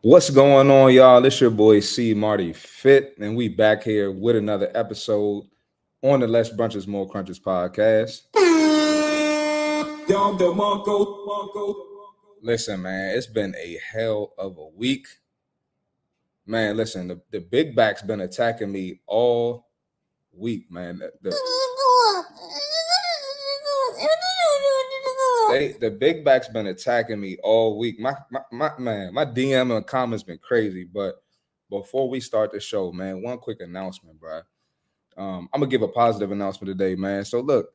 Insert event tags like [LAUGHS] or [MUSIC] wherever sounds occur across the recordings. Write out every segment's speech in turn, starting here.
What's going on, y'all? It's your boy C Marty Fit, and we back here with another episode on the Less Brunches More Crunches podcast. Listen, man, it's been a hell of a week. Man, listen, the, the big back's been attacking me all week, man. The, the, they, the big back's been attacking me all week. My, my, my man, my DM and comments been crazy. But before we start the show, man, one quick announcement, bro. Um, I'm gonna give a positive announcement today, man. So look,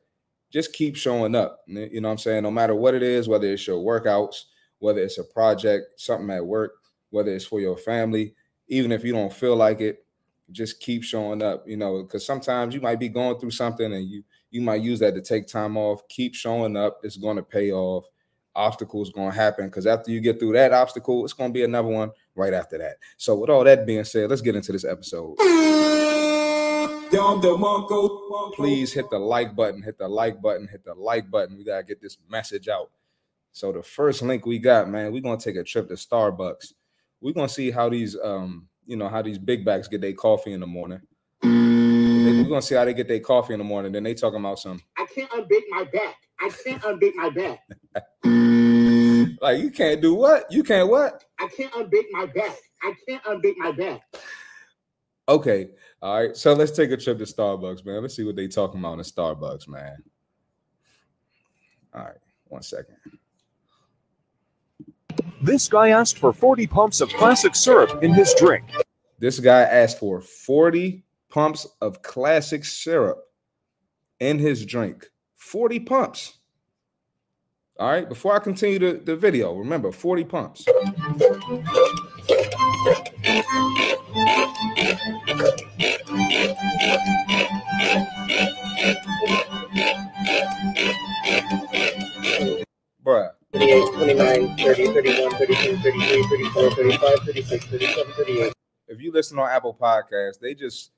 just keep showing up. You know what I'm saying? No matter what it is, whether it's your workouts, whether it's a project, something at work, whether it's for your family, even if you don't feel like it, just keep showing up. You know, because sometimes you might be going through something and you you might use that to take time off. Keep showing up. It's going to pay off. Obstacles going to happen because after you get through that obstacle, it's going to be another one right after that. So, with all that being said, let's get into this episode. Please hit the like button, hit the like button, hit the like button. We got to get this message out. So, the first link we got, man, we're going to take a trip to Starbucks. We're going to see how these, um, you know, how these big backs get their coffee in the morning. We're gonna see how they get their coffee in the morning. Then they talking about some. I can't unbake my back. I can't unbake my back. [LAUGHS] like you can't do what? You can't what? I can't unbake my back. I can't unbake my back. Okay, all right. So let's take a trip to Starbucks, man. Let's see what they talking about in Starbucks, man. All right, one second. This guy asked for 40 pumps of classic syrup in his drink. This guy asked for 40 pumps of classic syrup in his drink. 40 pumps. All right, before I continue the, the video, remember 40 pumps. Bruh. 28, 29, 30, 31, 32, 33, 34, 35, 36, 37, 38. If you listen on Apple Podcasts, they just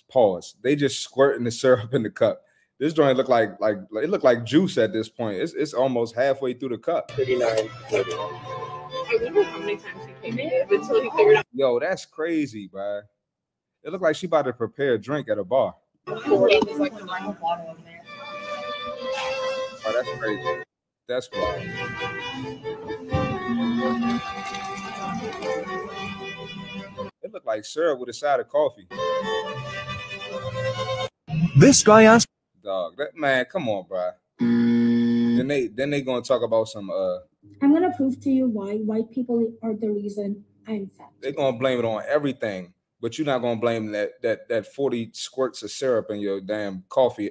pause. They just squirting the syrup in the cup. This joint look like like it looked like juice at this point. It's it's almost halfway through the cup. 39, I wonder how many times he came in until he figured out. Yo, that's crazy, bro. It looked like she about to prepare a drink at a bar. It was like the right bottle in there. Oh, that's crazy. That's wild. It looked like syrup with a side of coffee. This guy asked Dog, that man, come on, bro. Then they then they gonna talk about some uh I'm gonna prove to you why white people are the reason I'm fat. they're gonna blame it on everything, but you're not gonna blame that that that 40 squirts of syrup in your damn coffee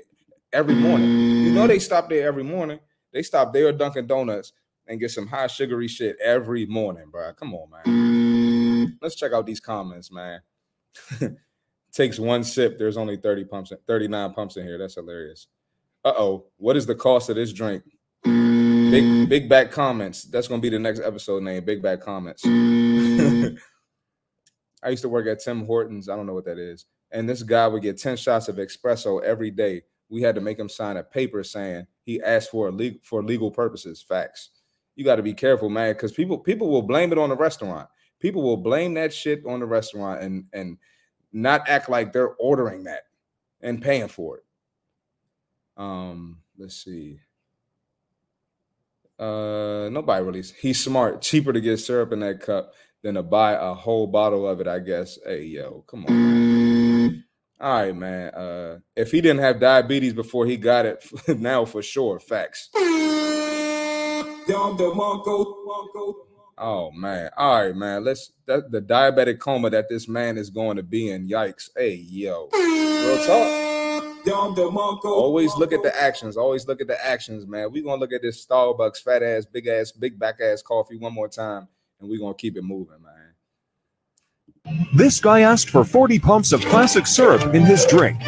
every morning. You know they stop there every morning. They stop there at Dunkin' Donuts and get some high sugary shit every morning, bro. Come on, man. Let's check out these comments, man. [LAUGHS] Takes one sip. There's only 30 pumps, in, 39 pumps in here. That's hilarious. Uh-oh. What is the cost of this drink? Big big back comments. That's gonna be the next episode name. Big back comments. [LAUGHS] I used to work at Tim Hortons. I don't know what that is. And this guy would get 10 shots of espresso every day. We had to make him sign a paper saying he asked for legal for legal purposes. Facts. You got to be careful, man, because people people will blame it on the restaurant. People will blame that shit on the restaurant and and not act like they're ordering that and paying for it. Um, let's see. Uh, nobody really. He's smart. Cheaper to get syrup in that cup than to buy a whole bottle of it. I guess. Hey, yo, come on. All right, man. Uh, if he didn't have diabetes before he got it, [LAUGHS] now for sure, facts. Oh man. All right, man. Let's that the diabetic coma that this man is going to be in. Yikes. Hey, yo. Real talk. Always look at the actions. Always look at the actions, man. We're gonna look at this Starbucks fat ass, big ass, big back ass coffee one more time, and we're gonna keep it moving, man. this guy asked for 40 pumps of classic syrup in his drink.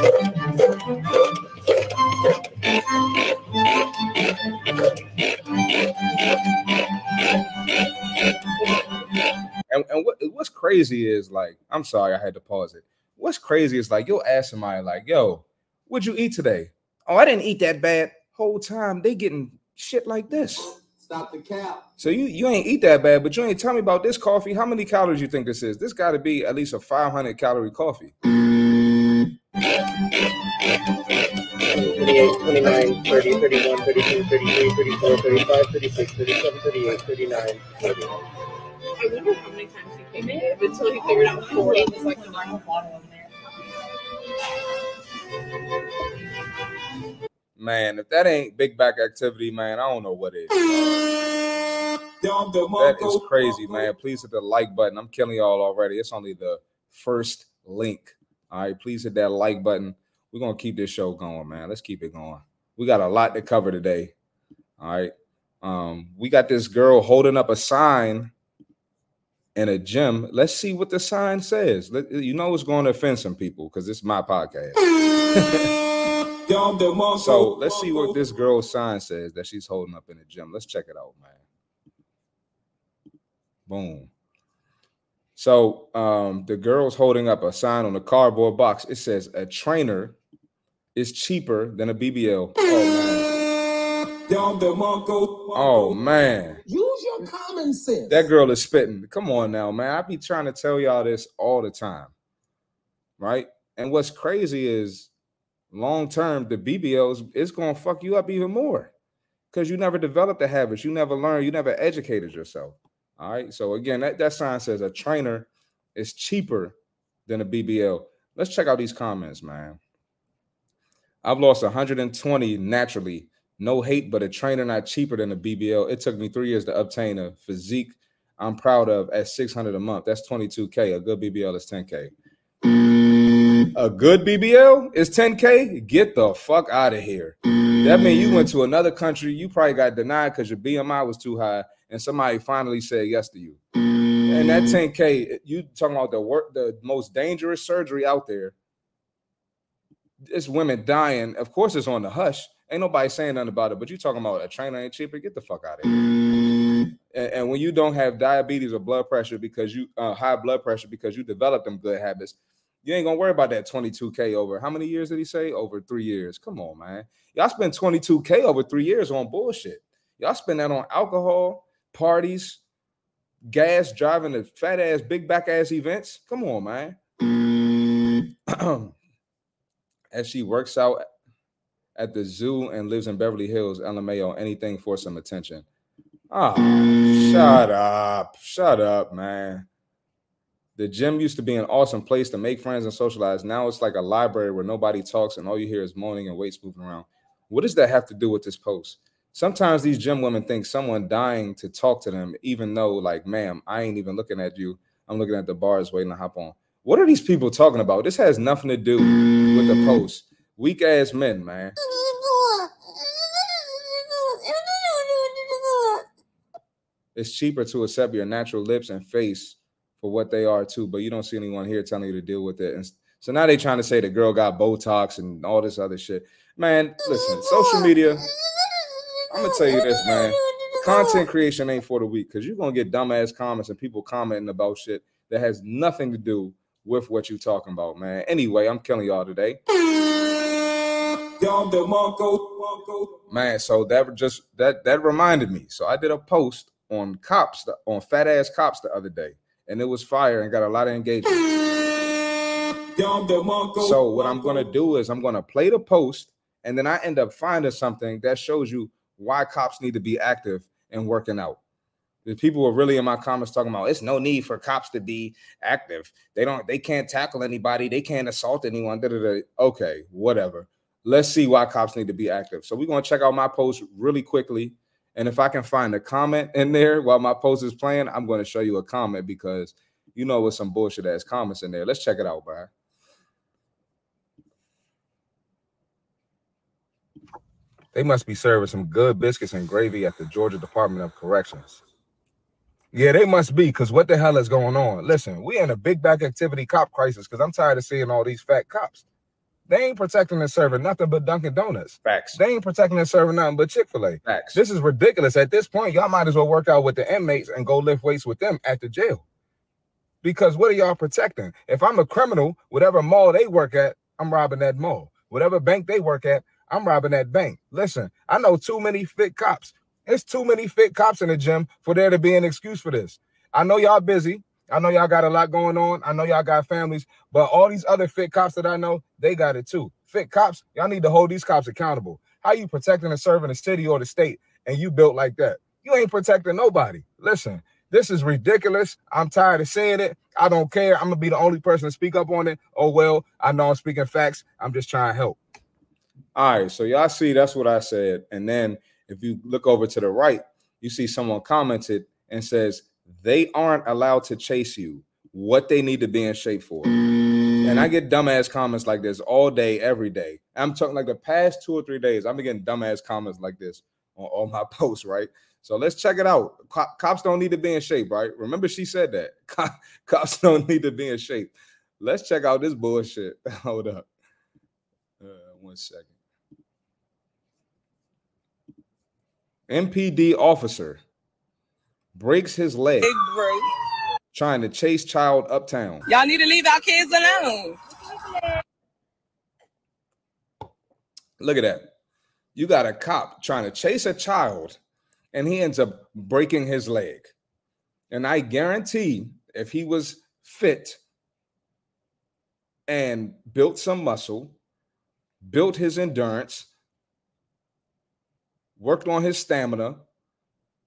And, and what, what's crazy is like, I'm sorry, I had to pause it. What's crazy is like, you'll ask somebody like, "Yo, what'd you eat today?" Oh, I didn't eat that bad. Whole time they getting shit like this. Stop the cap. So you you ain't eat that bad, but you ain't tell me about this coffee. How many calories you think this is? This got to be at least a 500 calorie coffee. 28, 29, 30, 31, 32, 33, 34, 35, 36, 37, 38, 39, 40. I wonder how many times he came in until he figured out 40 was like the normal bottle in there. Man, if that ain't big back activity, man, I don't know what is. That is crazy, man. Please hit the like button. I'm killing y'all already. It's only the first link. All right, please hit that like button. We're gonna keep this show going, man. Let's keep it going. We got a lot to cover today. All right. Um, we got this girl holding up a sign in a gym. Let's see what the sign says. Let- You know it's going to offend some people because it's my podcast. [LAUGHS] so let's see what this girl's sign says that she's holding up in the gym. Let's check it out, man. Boom. So um, the girl's holding up a sign on a cardboard box. It says a trainer is cheaper than a BBL. Oh man. Oh man. Common sense. That girl is spitting. Come on now, man. I be trying to tell y'all this all the time. Right? And what's crazy is long term, the BBLs is gonna fuck you up even more. Because you never developed the habits, you never learned, you never educated yourself. All right. So again, that, that sign says a trainer is cheaper than a BBL. Let's check out these comments, man. I've lost 120 naturally. No hate, but a trainer not cheaper than a BBL. It took me three years to obtain a physique I'm proud of at 600 a month. That's 22K. A good BBL is 10K. A good BBL is 10K. Get the fuck out of here. That means you went to another country. You probably got denied because your BMI was too high, and somebody finally said yes to you. And that 10K, you talking about the work, the most dangerous surgery out there. It's women dying. Of course, it's on the hush. Ain't nobody saying nothing about it. But you talking about a trainer ain't cheaper? Get the fuck out of here. And, and when you don't have diabetes or blood pressure because you uh, high blood pressure because you developed them good habits, you ain't gonna worry about that 22k over how many years did he say? Over three years. Come on, man. Y'all spend 22k over three years on bullshit. Y'all spend that on alcohol, parties, gas, driving the fat ass, big back ass events. Come on, man. [CLEARS THROAT] As she works out at the zoo and lives in Beverly Hills, LMAO, anything for some attention. Ah, shut up. Shut up, man. The gym used to be an awesome place to make friends and socialize. Now it's like a library where nobody talks and all you hear is moaning and weights moving around. What does that have to do with this post? Sometimes these gym women think someone dying to talk to them, even though, like, ma'am, I ain't even looking at you. I'm looking at the bars waiting to hop on. What are these people talking about? This has nothing to do with the post. Weak ass men, man. It's cheaper to accept your natural lips and face for what they are too, but you don't see anyone here telling you to deal with it. And so now they're trying to say the girl got Botox and all this other shit. Man, listen, social media. I'm gonna tell you this, man. Content creation ain't for the weak because you're gonna get dumbass comments and people commenting about shit that has nothing to do with what you're talking about, man. Anyway, I'm killing y'all today. Man, so that just that that reminded me. So I did a post on cops on fat ass cops the other day, and it was fire and got a lot of engagement. So what I'm gonna do is I'm gonna play the post, and then I end up finding something that shows you why cops need to be active and working out. The people were really in my comments talking about it's no need for cops to be active. They don't, they can't tackle anybody, they can't assault anyone. Da, da, da. Okay, whatever. Let's see why cops need to be active. So we're gonna check out my post really quickly. And if I can find a comment in there while my post is playing, I'm going to show you a comment because you know with some bullshit ass comments in there. Let's check it out, bro. They must be serving some good biscuits and gravy at the Georgia Department of Corrections. Yeah, they must be, because what the hell is going on? Listen, we in a big back activity cop crisis because I'm tired of seeing all these fat cops. They ain't protecting and serving nothing but Dunkin' Donuts. Facts. They ain't protecting and serving nothing but Chick-fil-A. Facts. This is ridiculous. At this point, y'all might as well work out with the inmates and go lift weights with them at the jail. Because what are y'all protecting? If I'm a criminal, whatever mall they work at, I'm robbing that mall. Whatever bank they work at, I'm robbing that bank. Listen, I know too many fit cops. It's too many fit cops in the gym for there to be an excuse for this. I know y'all busy. I know y'all got a lot going on. I know y'all got families, but all these other fit cops that I know, they got it too. Fit cops, y'all need to hold these cops accountable. How you protecting and serving the city or the state and you built like that? You ain't protecting nobody. Listen, this is ridiculous. I'm tired of seeing it. I don't care. I'm gonna be the only person to speak up on it. Oh well, I know I'm speaking facts. I'm just trying to help. All right, so y'all see that's what I said. And then if you look over to the right, you see someone commented and says they aren't allowed to chase you. What they need to be in shape for. And I get dumbass comments like this all day, every day. I'm talking like the past two or three days. I'm getting dumbass comments like this on all my [LAUGHS] posts, right? So let's check it out. Co- cops don't need to be in shape, right? Remember, she said that. [LAUGHS] Co- cops don't need to be in shape. Let's check out this bullshit. [LAUGHS] Hold up. Uh, one second. MPD officer breaks his leg Big break. trying to chase child uptown. Y'all need to leave our kids alone. Look at that. You got a cop trying to chase a child and he ends up breaking his leg. And I guarantee if he was fit and built some muscle, built his endurance, worked on his stamina,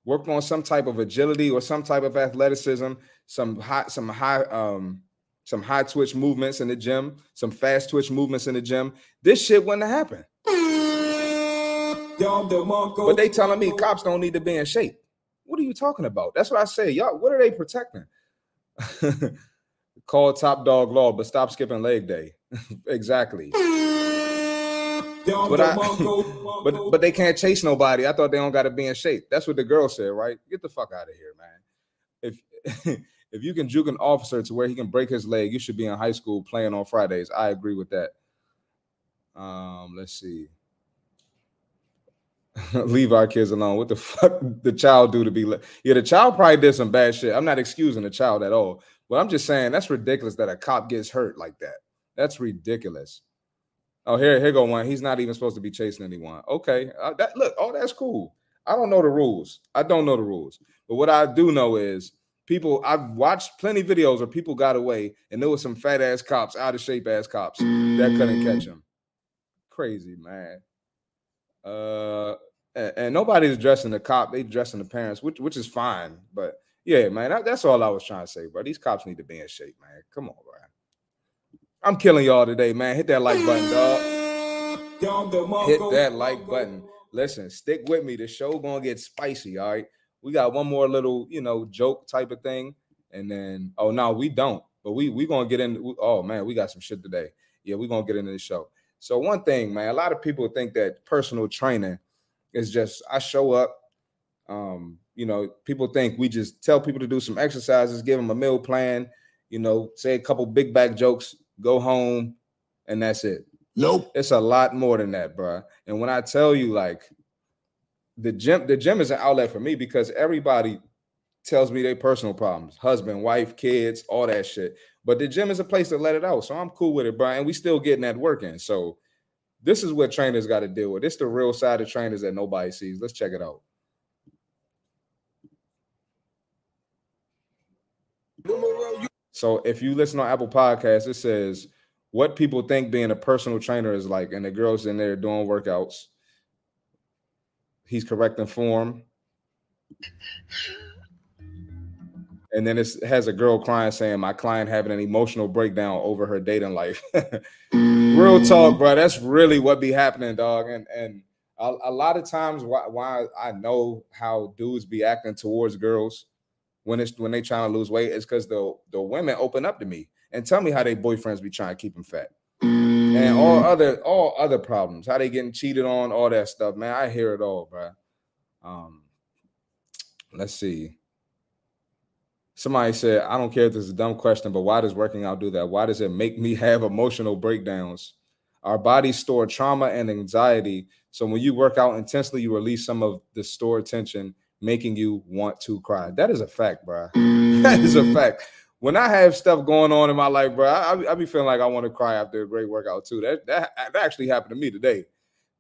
worked on some type of agility or some type of athleticism, some high, some high, um, some high twitch movements in the gym, some fast twitch movements in the gym. This shit wouldn't happen. But they telling me cops don't need to be in shape. What are you talking about? That's what I say. Y'all, what are they protecting? [LAUGHS] Call top dog law, but stop skipping leg day. [LAUGHS] exactly. But, I, [LAUGHS] but but they can't chase nobody. I thought they don't got to be in shape. That's what the girl said, right? Get the fuck out of here, man. If [LAUGHS] if you can juke an officer to where he can break his leg, you should be in high school playing on Fridays. I agree with that. Um, let's see. [LAUGHS] Leave our kids alone. What the fuck the child do to be? Le- yeah, the child probably did some bad shit. I'm not excusing the child at all, but I'm just saying that's ridiculous that a cop gets hurt like that. That's ridiculous. Oh, here, here go one. He's not even supposed to be chasing anyone. Okay, uh, that look. Oh, that's cool. I don't know the rules. I don't know the rules, but what I do know is people. I've watched plenty videos where people got away, and there was some fat ass cops, out of shape ass cops that couldn't catch him. Crazy man. Uh, and, nobody's addressing the cop. They dressing the parents, which which is fine. But yeah, man, that- that's all I was trying to say, bro. These cops need to be in shape, man. Come on, bro. I'm killing y'all today, man. Hit that like button, dog. Hit that like button. Listen, stick with me. The show gonna get spicy. All right. We got one more little, you know, joke type of thing, and then oh no, we don't. But we we gonna get in. Oh man, we got some shit today. Yeah, we gonna get into the show. So one thing, man, a lot of people think that personal training is just I show up. Um, you know, people think we just tell people to do some exercises, give them a meal plan, you know, say a couple big back jokes, go home, and that's it. Nope. It's a lot more than that, bro. And when I tell you, like, the gym, the gym is an outlet for me because everybody tells me their personal problems, husband, wife, kids, all that shit. But the gym is a place to let it out. So I'm cool with it, bro. And we still getting that work in. So this is what trainers got to deal with. It's the real side of trainers that nobody sees. Let's check it out. So if you listen on Apple Podcasts, it says what people think being a personal trainer is like, and the girls in there doing workouts. He's correcting form. And then it has a girl crying saying, My client having an emotional breakdown over her dating life. [LAUGHS] Real talk, bro. That's really what be happening, dog. And and a, a lot of times why, why I know how dudes be acting towards girls when it's when they trying to lose weight is because the the women open up to me and tell me how their boyfriends be trying to keep them fat and all other all other problems, how they getting cheated on, all that stuff, man. I hear it all, bro. Um, let's see. Somebody said, I don't care if this is a dumb question, but why does working out do that? Why does it make me [LAUGHS] have emotional breakdowns? Our bodies store trauma and anxiety. So when you work out intensely, you release some of the stored tension, making you want to cry. That is a fact, bro. [LAUGHS] that is a fact. When I have stuff going on in my life, bro, I, I, be feeling like I want to cry after a great workout too. That, that that actually happened to me today.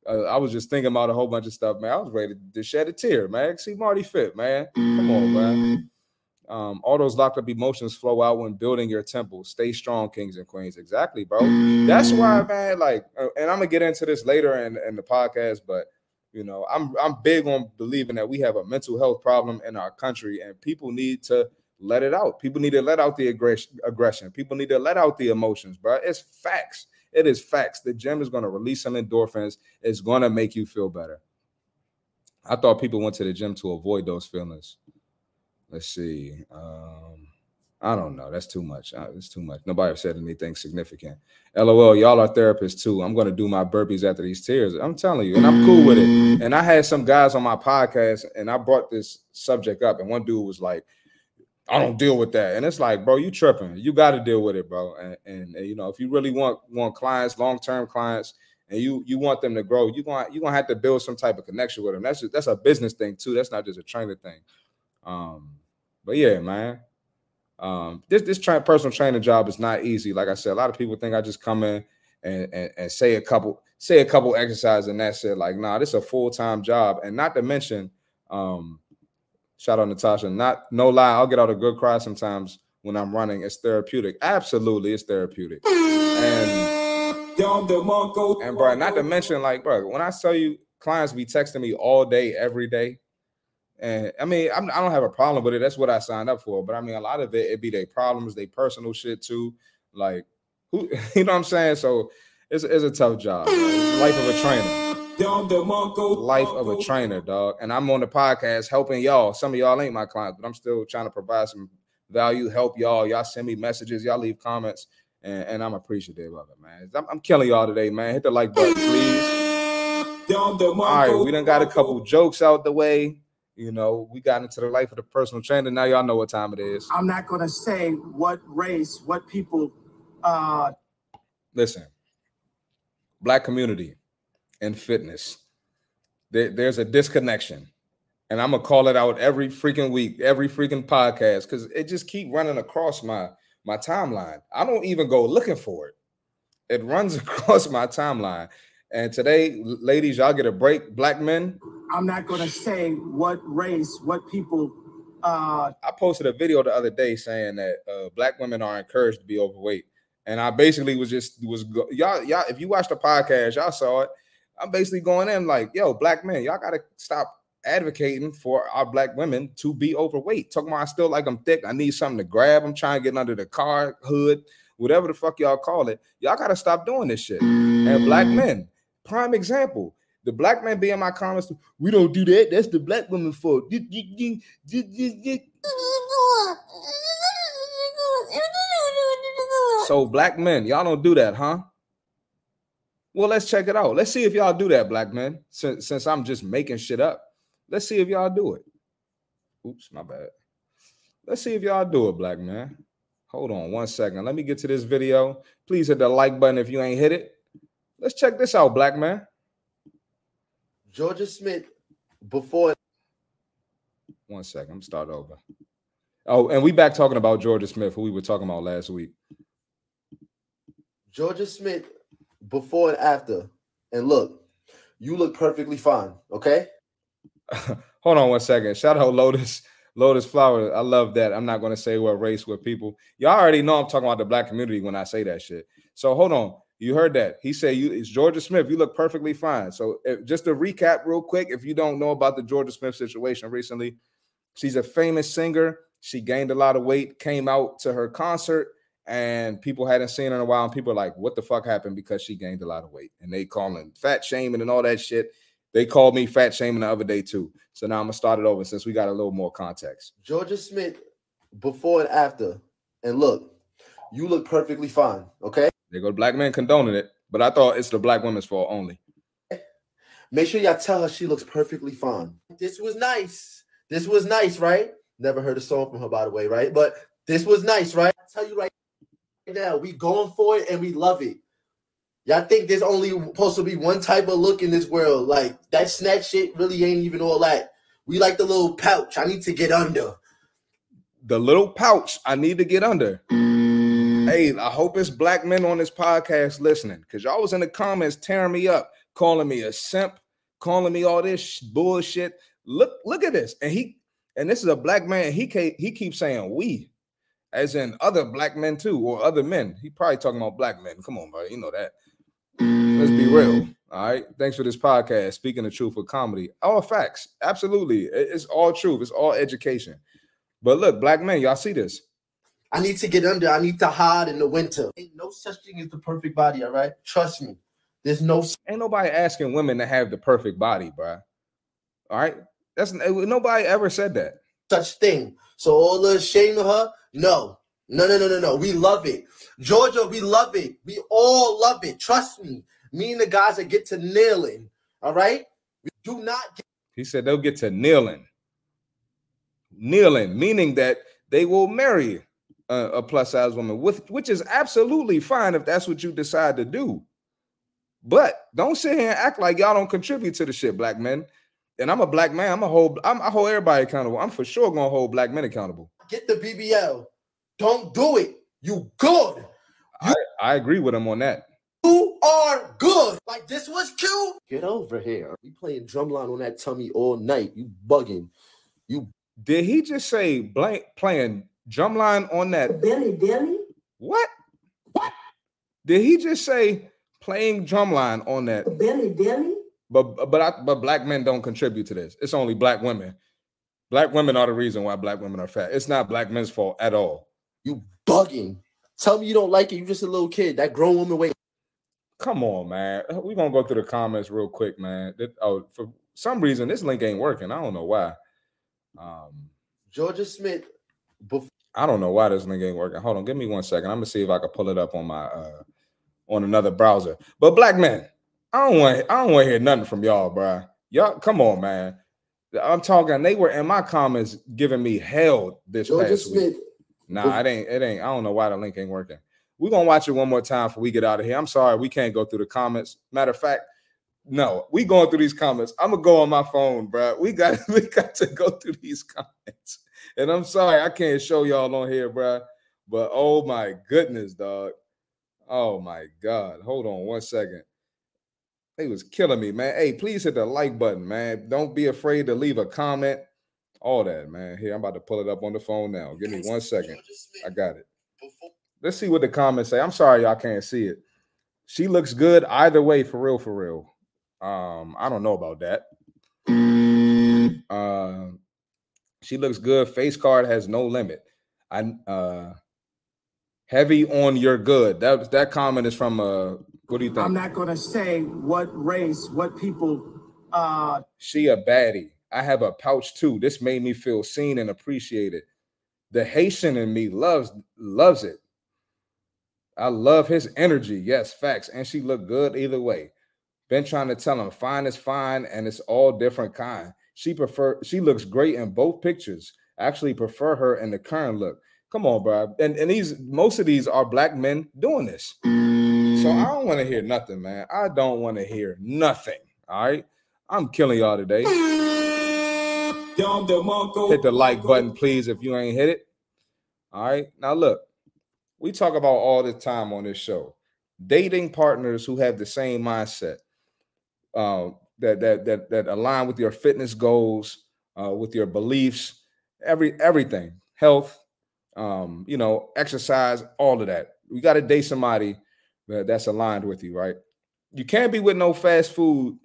uh, I was just thinking about a whole bunch of stuff, man. I was ready to shed a tear, man. C Marty Fit, man. Come on, man. Um, all those locked up emotions flow out when building your temple. Stay strong, kings and queens. Exactly, bro. That's why, man. Like, uh, and I'm gonna get into this later in, in the podcast, but you know, I'm I'm big on believing that we have a mental health problem in our country, and people need to let it out. People need to let out the aggression. Aggression. People need to let out the emotions, bro. It's facts. It is facts. The gym is gonna release some endorphins. It's gonna make you feel better. I thought people went to the gym to avoid those feelings. Let's see. Um, I don't know. That's too much. It's too much. Nobody said anything significant. LOL, y'all are therapists too. I'm to do my burpees after these tears. I'm telling you, and I'm cool with it. And I had some guys on my podcast, and I brought this subject up, and one dude was like, "I don't deal with that," and it's like, bro, you tripping. You got to deal with it, bro. And, and, and, you know, if you really want want clients, long term clients, and you you want them to grow, you gonna you gonna have to build some type of connection with them. That's just, that's a business thing too. That's not just a trainer thing. Um, but yeah, man. Um, this this tra- personal training job is not easy. Like I said, a lot of people think I just come in and, and, and say a couple say a couple exercises and that's it. Like, nah, this is a full time job, and not to mention, um, shout out Natasha. Not no lie, I'll get out a good cry sometimes when I'm running. It's therapeutic. Absolutely, it's therapeutic. And and bro, not to mention, like, bro, when I tell you clients be texting me all day, every day. And I mean, I'm, I don't have a problem with it. That's what I signed up for. But I mean, a lot of it, it be their problems, their personal shit too. Like, who, [LAUGHS] you know what I'm saying? So it's, it's a tough job. Life of a trainer. Life of a trainer, dog. And I'm on the podcast helping y'all. Some of y'all ain't my clients, but I'm still trying to provide some value, help y'all. Y'all send me messages, y'all leave comments, and, and I'm appreciative of it, man. I'm, I'm killing y'all today, man. Hit the like button, please. All right, we done got a couple jokes out the way. You know, we got into the life of the personal trainer. Now y'all know what time it is. I'm not gonna say what race, what people. Uh, Listen, black community and fitness. There, there's a disconnection. And I'm gonna call it out every freaking week, every freaking podcast, because it just keep running across my my timeline. I don't even go looking for it. It runs [LAUGHS] across my timeline. And today, ladies, y'all get a break. Black men, I'm not gonna say what race, what people. Uh, I posted a video the other day saying that uh, black women are encouraged to be overweight, and I basically was just was y'all y'all. If you watched the podcast, y'all saw it. I'm basically going in like, yo, black men, y'all gotta stop advocating for our black women to be overweight. Talking about I still like I'm thick. I need something to grab. I'm trying to get under the car hood, whatever the fuck y'all call it. Y'all gotta stop doing this shit. And black men, prime example. The black man be in my comments. We don't do that. That's the black woman fault. So black men, y'all don't do that, huh? Well, let's check it out. Let's see if y'all do that, black men. Since since I'm just making shit up, let's see if y'all do it. Oops, my bad. Let's see if y'all do it, black man. Hold on one second. Let me get to this video. Please hit the like button if you ain't hit it. Let's check this out, black man. Jorja Smith before One second. I'm start over. Oh, and we back talking about Jorja Smith, who we were talking about last week. Jorja Smith before and after. And look, you look perfectly fine, okay? [LAUGHS] Hold on one second. Shout out Lotus, Lotus Flower. I love that. I'm not going to say what race, what people. Y'all already know I'm talking about the black community when I say that shit. So hold on. You heard that. He said you it's Jorja Smith. You look perfectly fine. So if, just to recap real quick, if you don't know about the Jorja Smith situation recently, she's a famous singer. She gained a lot of weight, came out to her concert, and people hadn't seen her in a while. And people are like, what the fuck happened? Because she gained a lot of weight. And they calling fat shaming and all that shit. They called me fat shaming the other day too. So now I'm gonna start it over since we got a little more context. Jorja Smith before and after. And look, you look perfectly fine, okay? They go black men condoning it, but I thought it's the black women's fault only. Make sure y'all tell her she looks perfectly fine. This was nice. This was nice, right? Never heard a song from her, by the way, right? But this was nice, right? I tell you right now, we going for it and we love it. Y'all think there's only supposed to be one type of look in this world. Like that snatch shit really ain't even all that. We like the little pouch. I need to get under. The little pouch I need to get under. Hey, I hope it's black men on this podcast listening because y'all was in the comments tearing me up, calling me a simp, calling me all this bullshit. Look, look at this. And he and this is a black man. He ca- he keeps saying we, as in other black men too, or other men. He probably talking about black men. Come on, bro. You know that. Let's be real. All right. Thanks for this podcast. Speaking the truth with comedy. All facts. Absolutely. It's all truth. It's all education. But look, black men, y'all see this. I need to get under. I need to hide in the winter. Ain't no such thing as the perfect body, all right? Trust me. There's no Ain't nobody asking women to have the perfect body, bro. All right. That's eh, nobody ever said that. such thing. So all the shame of her, no. No, no, no, no, no. We love it. Jorja, we love it. We all love it. Trust me. Me and the guys that get to kneeling, all right? We do not get He said they'll get to kneeling. Kneeling, meaning that they will marry a, a plus size woman, with which is absolutely fine if that's what you decide to do. But don't sit here and act like y'all don't contribute to the shit, black men. And I'm a black man. I'm a hold. I'm I hold everybody accountable. I'm for sure gonna hold black men accountable. get the BBL. Don't do it. You good. I, I agree with him on that. You are good. Like this was cute. Get over here. You playing drumline on that tummy all night. You bugging. You Did he just say blank playing drumline on that Billy Dilly? What? What? Did he just say playing drumline on that? Billy Dilly? But but I, but black men don't contribute to this. It's only black women. Black women are the reason why black women are fat. It's not black men's fault at all. you bugging. Tell me you don't like it. You just a little kid. That grown woman wait. Come on, man. We're gonna go through the comments real quick, man. That- oh, for some reason this link ain't working. I don't know why. Um, Jorja Smith. Before I don't know why this link ain't working. Hold on, give me one second. I'm gonna see if I can pull it up on my uh on another browser. But black men, I don't want I don't want to hear nothing from y'all, bro. Y'all, come on, man. I'm talking. They were in my comments giving me hell this Jorja past week. Smith. Nah, it ain't. It ain't. I don't know why the link ain't working. We're gonna watch it one more time before we get out of here. I'm sorry, we can't go through the comments. Matter of fact, no, we going through these comments. I'm gonna go on my phone, bro. We got [LAUGHS] we got to go through these comments. And I'm sorry, I can't show y'all on here, bro. But oh my goodness, dog. Oh my god. Hold on one second. They was killing me, man. Hey, please hit the like button, man. Don't be afraid to leave a comment. All that, man. Here, I'm about to pull it up on the phone now. Give me one second. I got it. Let's see what the comments say. I'm sorry y'all can't see it. She looks good either way, for real, for real. Um, I don't know about that. Uh, she looks good. Face card has no limit. I uh heavy on your good. That that comment is from uh what do you think? I'm not going to say what race, what people. Uh, She a baddie. I have a pouch too. This made me feel seen and appreciated. The Haitian in me loves loves it. I love his energy. Yes, facts. And she looked good either way. Been trying to tell him fine is fine and it's all different kind. She prefer she looks great in both pictures. Actually prefer her in the current look. Come on, bro. And and these most of these are black men doing this. So I don't want to hear nothing, man. I don't want to hear nothing. All right. I'm killing y'all today. Hit the like button, please, if you ain't hit it. All right. Now, look, we talk about all the time on this show dating partners who have the same mindset uh, that, that that that align with your fitness goals, uh, with your beliefs, every everything, health, um, you know, exercise, all of that. We got to date somebody that, that's aligned with you, right? You can't be with no fast food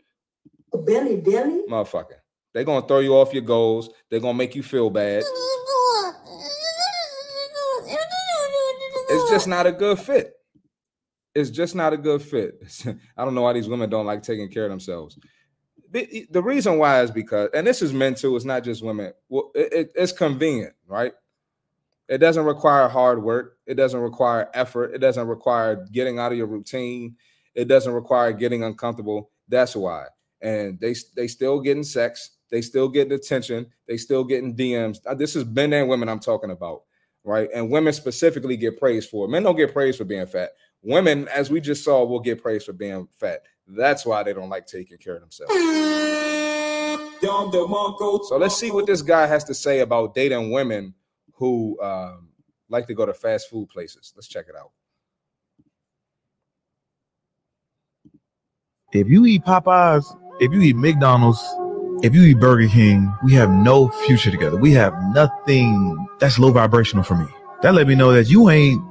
Billy Dilly? motherfucker. They're gonna throw you off your goals. They're gonna make you feel bad. It's just not a good fit. It's just not a good fit. [LAUGHS] I don't know why these women don't like taking care of themselves. The, reason why is because, and this is men too. It's not just women. Well, it- it- it's convenient, right? It doesn't require hard work. It doesn't require effort. It doesn't require getting out of your routine. It doesn't require getting uncomfortable. That's why. And they they still getting sex. They still getting attention. They still getting DMs. Uh, This is men and women I'm talking about, right? And women specifically get praised for. Men don't get praised for being fat. Women, as we just saw, will get praised for being fat. That's why they don't like taking care of themselves. So let's see what this guy has to say about dating women who um, like to go to fast food places. Let's check it out. If you eat Popeyes, if you eat McDonald's, if you eat Burger King, we have no future together. We have nothing that's low vibrational for me. That let me know that you ain't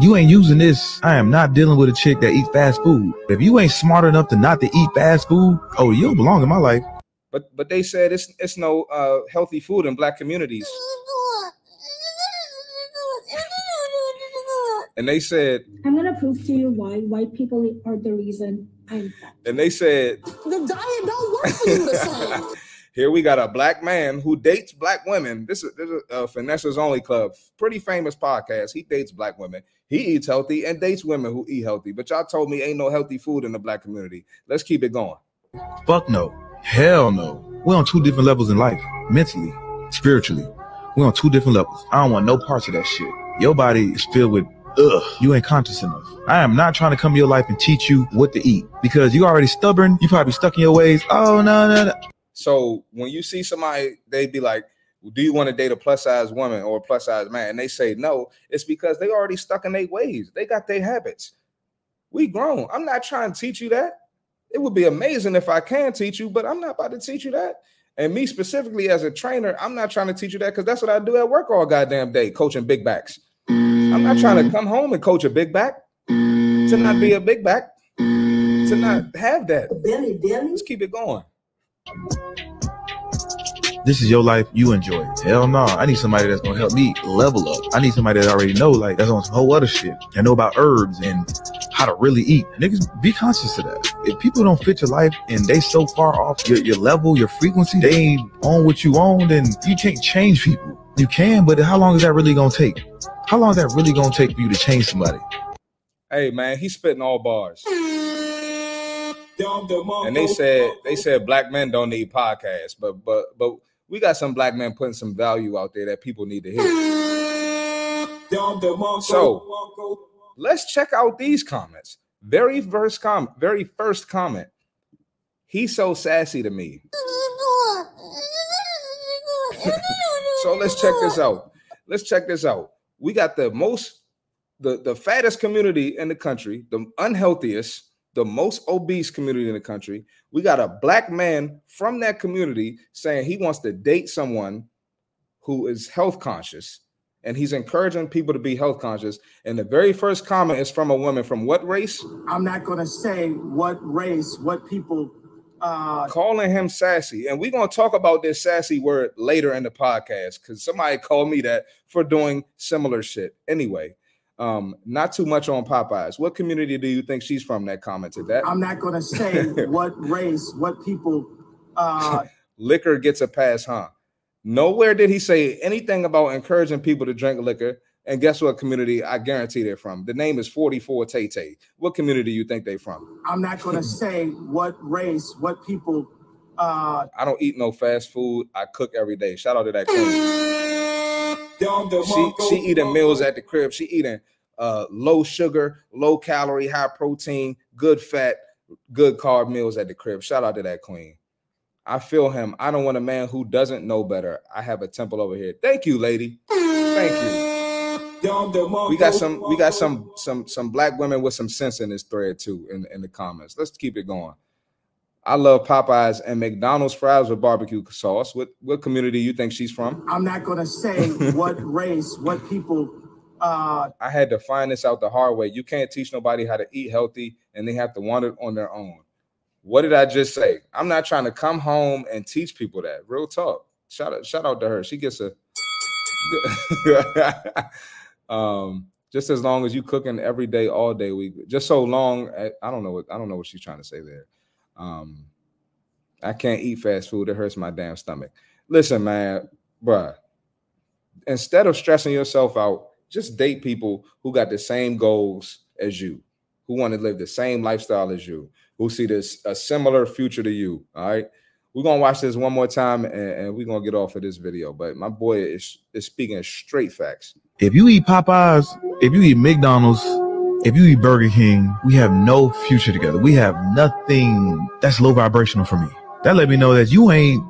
you ain't using this. I am not dealing with a chick that eats fast food. If you ain't smart enough to not to eat fast food, oh, you don't belong in my life. But but they said it's it's no uh, healthy food in black communities. And they said I'm gonna prove to you why white people are the reason I'm fat. and they said The diet don't work for you the same. [LAUGHS] Here we got a black man who dates black women. This is, this is uh, Finesse's Only Club, pretty famous podcast. He dates black women. He eats healthy and dates women who eat healthy. But y'all told me ain't no healthy food in the black community. Let's keep it going. Fuck no. Hell no. We're on two different levels in life. Mentally, spiritually. We're on two different levels. I don't want no parts of that shit. Your body is filled with ugh. You ain't conscious enough. I am not trying to come to your life and teach you what to eat because you already stubborn. You probably stuck in your ways. Oh no, no, no. So when you see somebody, they'd be like, Do you want to date a plus size woman or a plus size man? And they say no, it's because they already stuck in their ways. They got their habits. We grown. I'm not trying to teach you that. It would be amazing if I can teach you, but I'm not about to teach you that. And me specifically as a trainer, I'm not trying to teach you that because that's what I do at work all goddamn day, coaching big backs. I'm not trying to come home and coach a big back, to not be a big back, to not have that. Billy, Billy. Let's keep it going. This is your life. You enjoy. Hell no. I need somebody that's gonna help me level up. I need somebody that already know, like, that's on some whole other shit. And know about herbs and how to really eat. Niggas, be conscious of that. If people don't fit your life and they so far off your, your level, your frequency, they ain't on what you own, then you can't change people. You can, but how long is that really gonna take? How long is that really gonna take for you to change somebody? Hey man, he's spitting all bars. And they said they said black men don't need podcasts, but but but we got some black men putting some value out there that people need to hear. So let's check out these comments. Very first comment, very first comment. He's so sassy to me. so let's check this out. Let's check this out. We got the most, the, the fattest community in the country, the unhealthiest, the most obese community in the country. We got a black man from that community saying he wants to date someone who is health conscious and he's encouraging people to be health conscious. And the very first comment is from a woman from what race? I'm not going to say what race, what people. Uh, calling him sassy. And we're going to talk about this sassy word later in the podcast because somebody called me that for doing similar shit. Anyway, um, not too much on Popeyes. What community do you think she's from that commented that? I'm not going to say [LAUGHS] what race, what people. Uh, [LAUGHS] liquor gets a pass, huh? Nowhere did he say anything about encouraging people to drink liquor. And guess what community I guarantee they're from? The name is 44 Tay Tay. What community do you think they're from? I'm not going [LAUGHS] to say what race, what people. Uh, I don't eat no fast food. I cook every day. Shout out to that queen. She she eating meals at the crib. She eating uh, low sugar, low calorie, high protein, good fat, good carb meals at the crib. Shout out to that queen. I feel him. I don't want a man who doesn't know better. I have a temple over here. Thank you, lady. Thank you. We got some. We got some. Some. Some black women with some sense in this thread too. In in the comments. Let's keep it going. I love Popeyes and McDonald's fries with barbecue sauce. What what community you think she's from? I'm not to say [LAUGHS] what race, what people. Uh, I had to find this out the hard way. You can't teach nobody how to eat healthy, and they have to want it on their own. What did I just say? I'm not trying to come home and teach people that. Real talk. Shout out, shout out to her. She gets a [LAUGHS] um just as long as you cooking every day, all day, we just so long. I don't know what I don't know what she's trying to say there. Um, I can't eat fast food. It hurts my damn stomach. Listen, man, bruh. Instead of stressing yourself out, just date people who got the same goals as you, who want to live the same lifestyle as you, who see this a similar future to you. All right. We're gonna watch this one more time and, and we're gonna get off of this video. But my boy is is speaking straight facts. If you eat Popeyes, if you eat McDonald's, if you eat Burger King, we have no future together. We have nothing that's low vibrational for me. That let me know that you ain't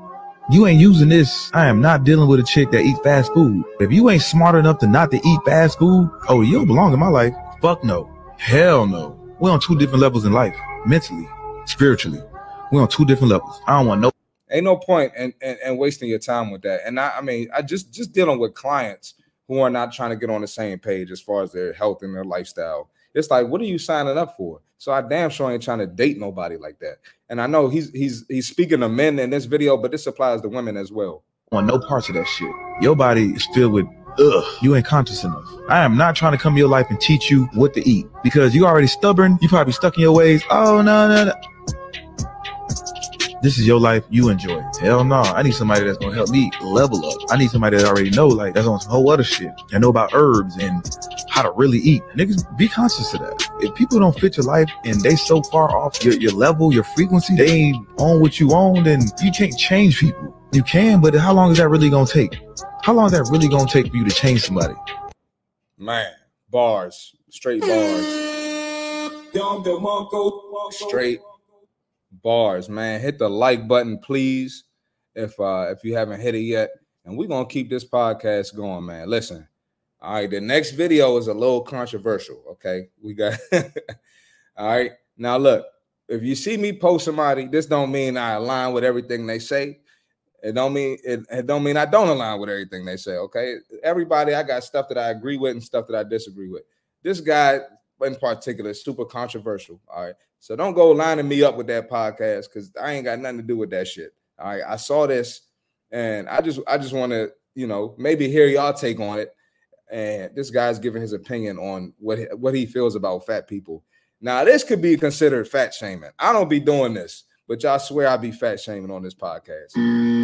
you ain't using this. I am not dealing with a chick that eats fast food. If you ain't smart enough to not to eat fast food, oh, you don't belong in my life. Fuck no. Hell no. We're on two different levels in life. Mentally, spiritually. We're on two different levels. I don't want no ain't no point in, in, in wasting your time with that. And I, I mean, I just just dealing with clients who are not trying to get on the same page as far as their health and their lifestyle. It's like, what are you signing up for? So I damn sure ain't trying to date nobody like that. And I know he's he's he's speaking to men in this video, but this applies to women as well. On no parts of that shit. Your body is filled with ugh. You ain't conscious enough. I am not trying to come to your life and teach you what to eat because you already stubborn. You probably stuck in your ways. Oh no no no. This is your life. You enjoy. it. Hell no. I need somebody that's gonna help me level up. I need somebody that already know like that's on some whole other shit. I know about herbs and how to really eat. Niggas, be conscious of that. If people don't fit your life and they so far off your, your level, your frequency, they ain't on what you own, then you can't change people. You can, but how long is that really gonna take? How long is that really gonna take for you to change somebody? Man, bars, straight bars, straight bars, man. Hit the like button, please, if uh if you haven't hit it yet. And we're gonna keep this podcast going, man. Listen, all right. The next video is a little controversial. Okay, we got [LAUGHS] all right. Now look, if you see me post somebody, this don't mean I align with everything they say. It don't mean it, it don't mean I don't align with everything they say. Okay, everybody, I got stuff that I agree with and stuff that I disagree with. This guy in particular super controversial. All right, so don't go lining me up with that podcast because I ain't got nothing to do with that shit. All right, I saw this and I just I just want to you know maybe hear y'all take on it. And this guy's giving his opinion on what he, what he feels about fat people. Now this could be considered fat shaming. I don't be doing this, but y'all swear I be fat shaming on this podcast.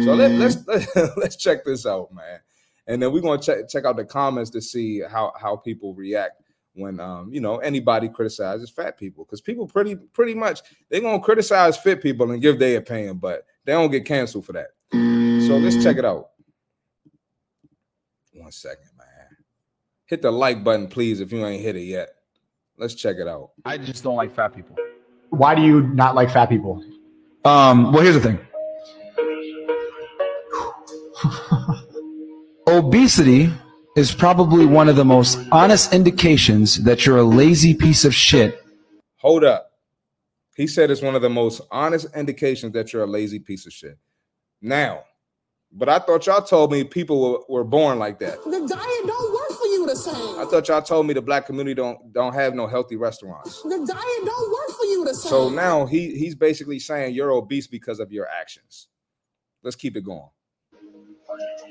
So let, let's [LAUGHS] let's let's check this out, man. And then we're gonna check check out the comments to see how how people react when um you know anybody criticizes fat people because people pretty pretty much they're gonna criticize fit people and give their opinion, but they don't get canceled for that. So let's check it out. One second, man. Hit the like button, please, if you ain't hit it yet. Let's check it out. I just don't like fat people. Why do you not like fat people? Um, well, here's the thing. [LAUGHS] Obesity is probably one of the most honest indications that you're a lazy piece of shit. Hold up. He said it's one of the most honest indications that you're a lazy piece of shit. Now, but I thought y'all told me people were, were born like that. The diet don't work for you the same. I thought y'all told me the black community don't don't have no healthy restaurants. The diet don't work for you the same. So now he he's basically saying you're obese because of your actions. Let's keep it going.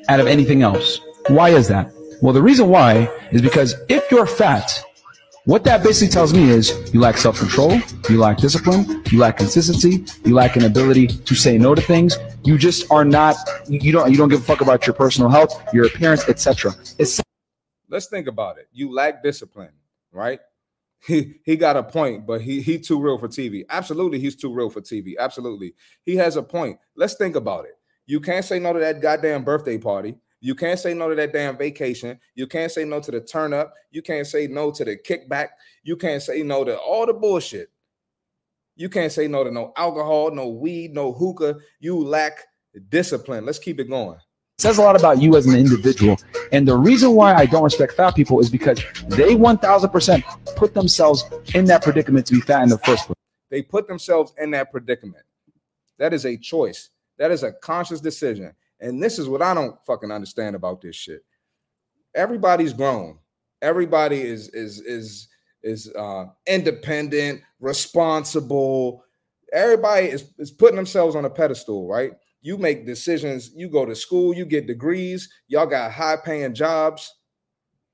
out of anything else. Why is that? Well, the reason why is because if you're fat, what that basically tells me is you lack self-control, you lack discipline, you lack consistency, you lack an ability to say no to things. You just are not you don't you don't give a fuck about your personal health, your appearance, etc. Let's think about it. You lack discipline, right? He he got a point, but he he too real for TV. Absolutely, he's too real for TV. Absolutely, he has a point. Let's think about it. You can't say no to that goddamn birthday party. You can't say no to that damn vacation. You can't say no to the turn up. You can't say no to the kickback. You can't say no to all the bullshit. You can't say no to no alcohol, no weed, no hookah. You lack discipline. Let's keep it going. says a lot about you as an individual. And the reason why I don't respect fat people is because they 1000% put themselves in that predicament to be fat in the first place. They put themselves in that predicament. That is a choice. That is a conscious decision. And this is what I don't fucking understand about this shit. Everybody's grown. Everybody is is is is uh independent, responsible. Everybody is, is putting themselves on a pedestal, right? You make decisions, you go to school, you get degrees, y'all got high paying jobs,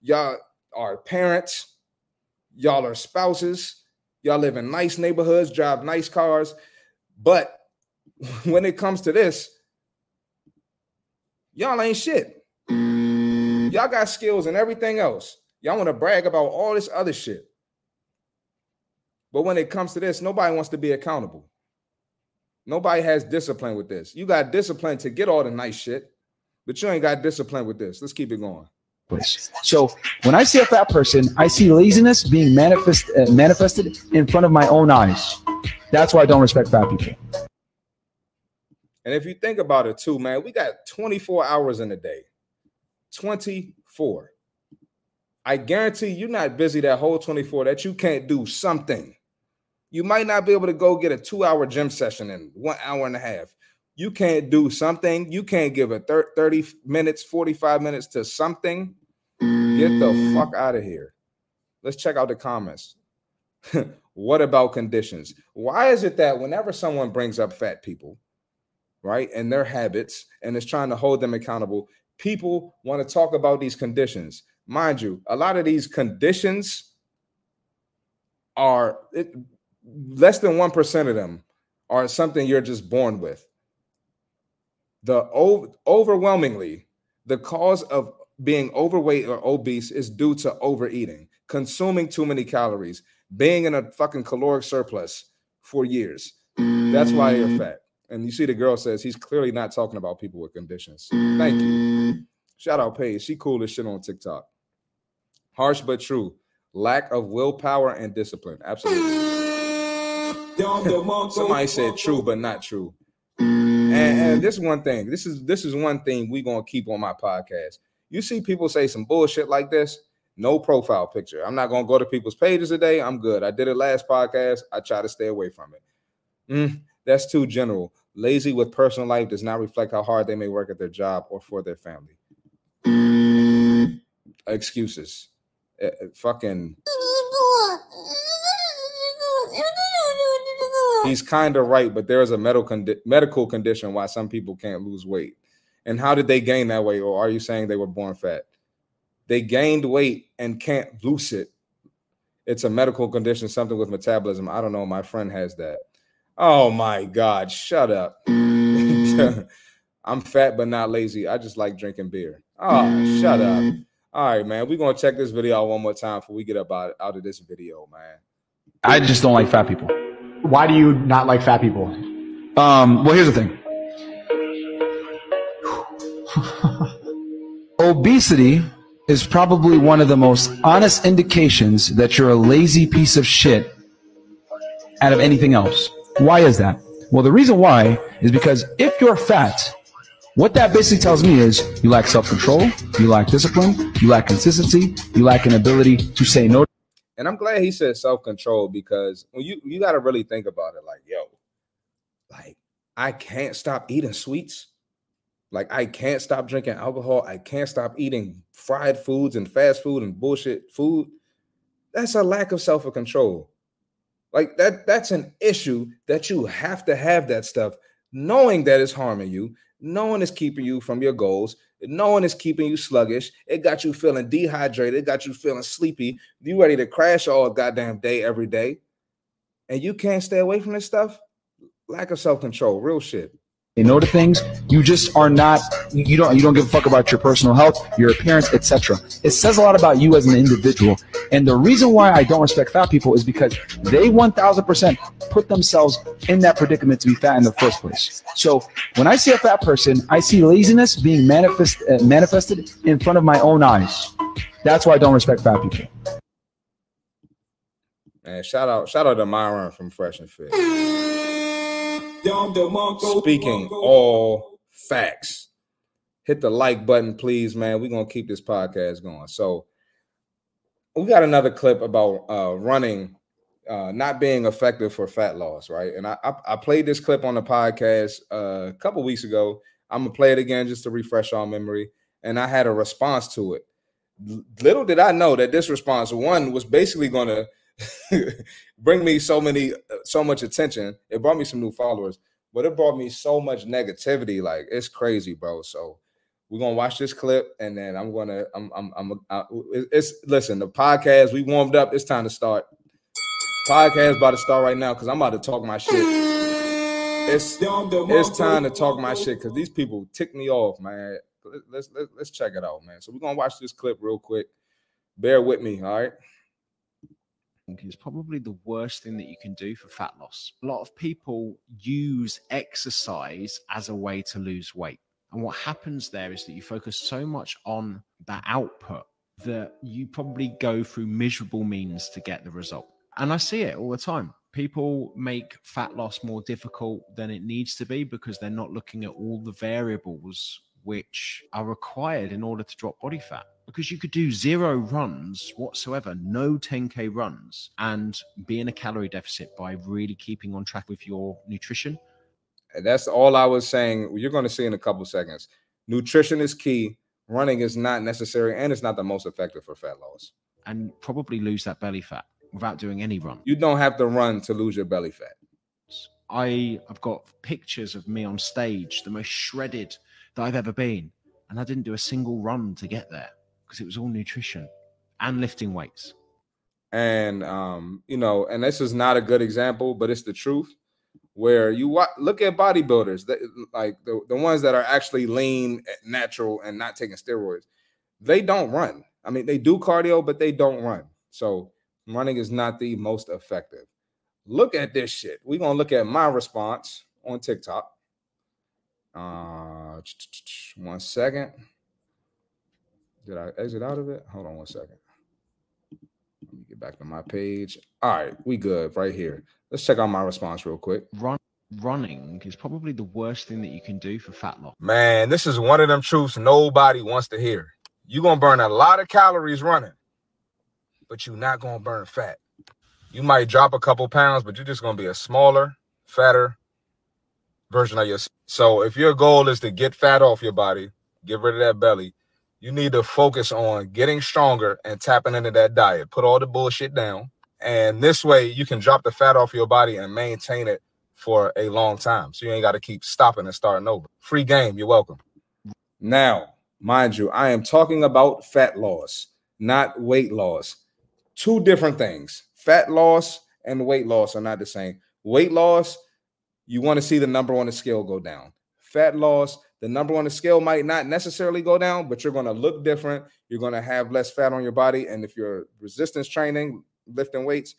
y'all are parents, y'all are spouses, y'all live in nice neighborhoods, drive nice cars. But [LAUGHS] when it comes to this, y'all ain't shit. Y'all got skills and everything else. Y'all want to brag about all this other shit. But when it comes to this, nobody wants to be accountable. Nobody has discipline with this. You got discipline to get all the nice shit, but you ain't got discipline with this. Let's keep it going. So when I see a fat person, I see laziness being manifest, uh, manifested in front of my own eyes. That's why I don't respect fat people. And if you think about it too, man, we got 24 hours in a day. 24. I guarantee you're not busy that whole 24 that you can't do something. You might not be able to go get a two hour gym session in one hour and a half. You can't do something. You can't give a 30 minutes, 45 minutes to something. Get the fuck out of here. Let's check out the comments. [LAUGHS] what about conditions? Why is it that whenever someone brings up fat people, right, and their habits and is trying to hold them accountable, people want to talk about these conditions? Mind you, a lot of these conditions are it, less than 1% of them are something you're just born with. The overwhelmingly, the cause of being overweight or obese is due to overeating, consuming too many calories, being in a fucking caloric surplus for years. That's why you're mm. fat. And you see, the girl says he's clearly not talking about people with conditions. Thank you. Shout out Paige. She cool as shit on TikTok. Harsh but true. Lack of willpower and discipline. Absolutely. [LAUGHS] Somebody said true, but not true. And, and this one thing, this is this is one thing we gonna keep on my podcast. You see people say some bullshit like this, no profile picture. I'm not gonna go to people's pages today. I'm good. I did it last podcast. I try to stay away from it. Mm, that's too general. Lazy with personal life does not reflect how hard they may work at their job or for their family. Excuses. Uh, fucking. He's kind of right, but there is a medical condi- medical condition why some people can't lose weight. And how did they gain that weight? Or are you saying they were born fat? They gained weight and can't lose it. It's a medical condition, something with metabolism. I don't know. My friend has that. Oh my God, shut up. [LAUGHS] I'm fat but not lazy. I just like drinking beer. Oh, shut up. All right, man. We're gonna check this video out one more time before we get up out, out of this video, man. I just don't like fat people. Why do you not like fat people? Um, well, here's the thing. [LAUGHS] Obesity is probably one of the most honest indications that you're a lazy piece of shit out of anything else. Why is that? Well, the reason why is because if you're fat, what that basically tells me is you lack self-control, you lack discipline, you lack consistency, you lack an ability to say no. And I'm glad he said self-control because when you you got to really think about it, like, yo, like I can't stop eating sweets. Like I can't stop drinking alcohol. I can't stop eating fried foods and fast food and bullshit food. That's a lack of self-control. Like that that's an issue that you have to have that stuff knowing that it's harming you, knowing it's keeping you from your goals, knowing it's keeping you sluggish. It got you feeling dehydrated, it got you feeling sleepy. You ready to crash all goddamn day every day. And you can't stay away from this stuff? Lack of self-control, real shit say no to things. You just are not. You don't. You don't give a fuck about your personal health, your appearance, etc. It says a lot about you as an individual. And the reason why I don't respect fat people is because they 1,000% put themselves in that predicament to be fat in the first place. So when I see a fat person, I see laziness being manifest, uh, manifested in front of my own eyes. That's why I don't respect fat people. Man, shout out, shout out to Myron from Fresh and Fit. Speaking all facts. Hit the like button, please, man. We're gonna keep this podcast going. So we got another clip about uh, running uh, not being effective for fat loss, right? And I, I, I played this clip on the podcast uh, a couple weeks ago. I'm gonna play it again just to refresh our memory. And I had a response to it. Little did I know that this response one was basically gonna [LAUGHS] bring me so many so much attention. It brought me some new followers, but it brought me so much negativity. Like it's crazy, bro. So we're gonna watch this clip, and then I'm gonna I'm I'm I'm uh, I, it's listen the podcast. We warmed up. It's time to start. Podcast about to start right now because I'm about to talk my shit. It's it's time to talk my shit because these people tick me off, man. Let's, let's let's check it out, man. So we're gonna watch this clip real quick. Bear with me, all right is probably the worst thing that you can do for fat loss. A lot of people use exercise as a way to lose weight. And what happens there is that you focus so much on that output that you probably go through miserable means to get the result. And I see it all the time. People make fat loss more difficult than it needs to be because they're not looking at all the variables which are required in order to drop body fat. because you could do zero runs whatsoever, no 10k runs, and be in a calorie deficit by really keeping on track with your nutrition. That's all I was saying. You're going to see in a couple seconds. Nutrition is key. Running is not necessary, and it's not the most effective for fat loss. And probably lose that belly fat without doing any run. You don't have to run to lose your belly fat. I have got pictures of me on stage, the most shredded that I've ever been, and I didn't do a single run to get there because it was all nutrition and lifting weights. And um, you know, and this is not a good example, but it's the truth. Where you wa- look at bodybuilders, that, like the, the ones that are actually lean, natural, and not taking steroids, they don't run. I mean, they do cardio, but they don't run. So running is not the most effective. Look at this shit. We're gonna look at my response on TikTok. Uh, one second. Did I exit out of it? Hold on one second. Let me get back to my page. All right, we good right here. Let's check out my response real quick. Run, running is probably the worst thing that you can do for fat loss. Man, this is one of them truths nobody wants to hear. You're gonna burn a lot of calories running, but you're not gonna burn fat. You might drop a couple pounds, but you're just gonna be a smaller, fatter version of yourself. So if your goal is to get fat off your body, get rid of that belly, you need to focus on getting stronger and tapping into that diet. Put all the bullshit down. And this way you can drop the fat off your body and maintain it for a long time. So you ain't got to keep stopping and starting over. Free game. You're welcome. Now, mind you, I am talking about fat loss, not weight loss. Two different things. Fat loss and weight loss are not the same. Weight loss, you want to see the number on the scale go down. Fat loss, the number on the scale might not necessarily go down, but you're going to look different. You're going to have less fat on your body. And if you're resistance training, lifting weights,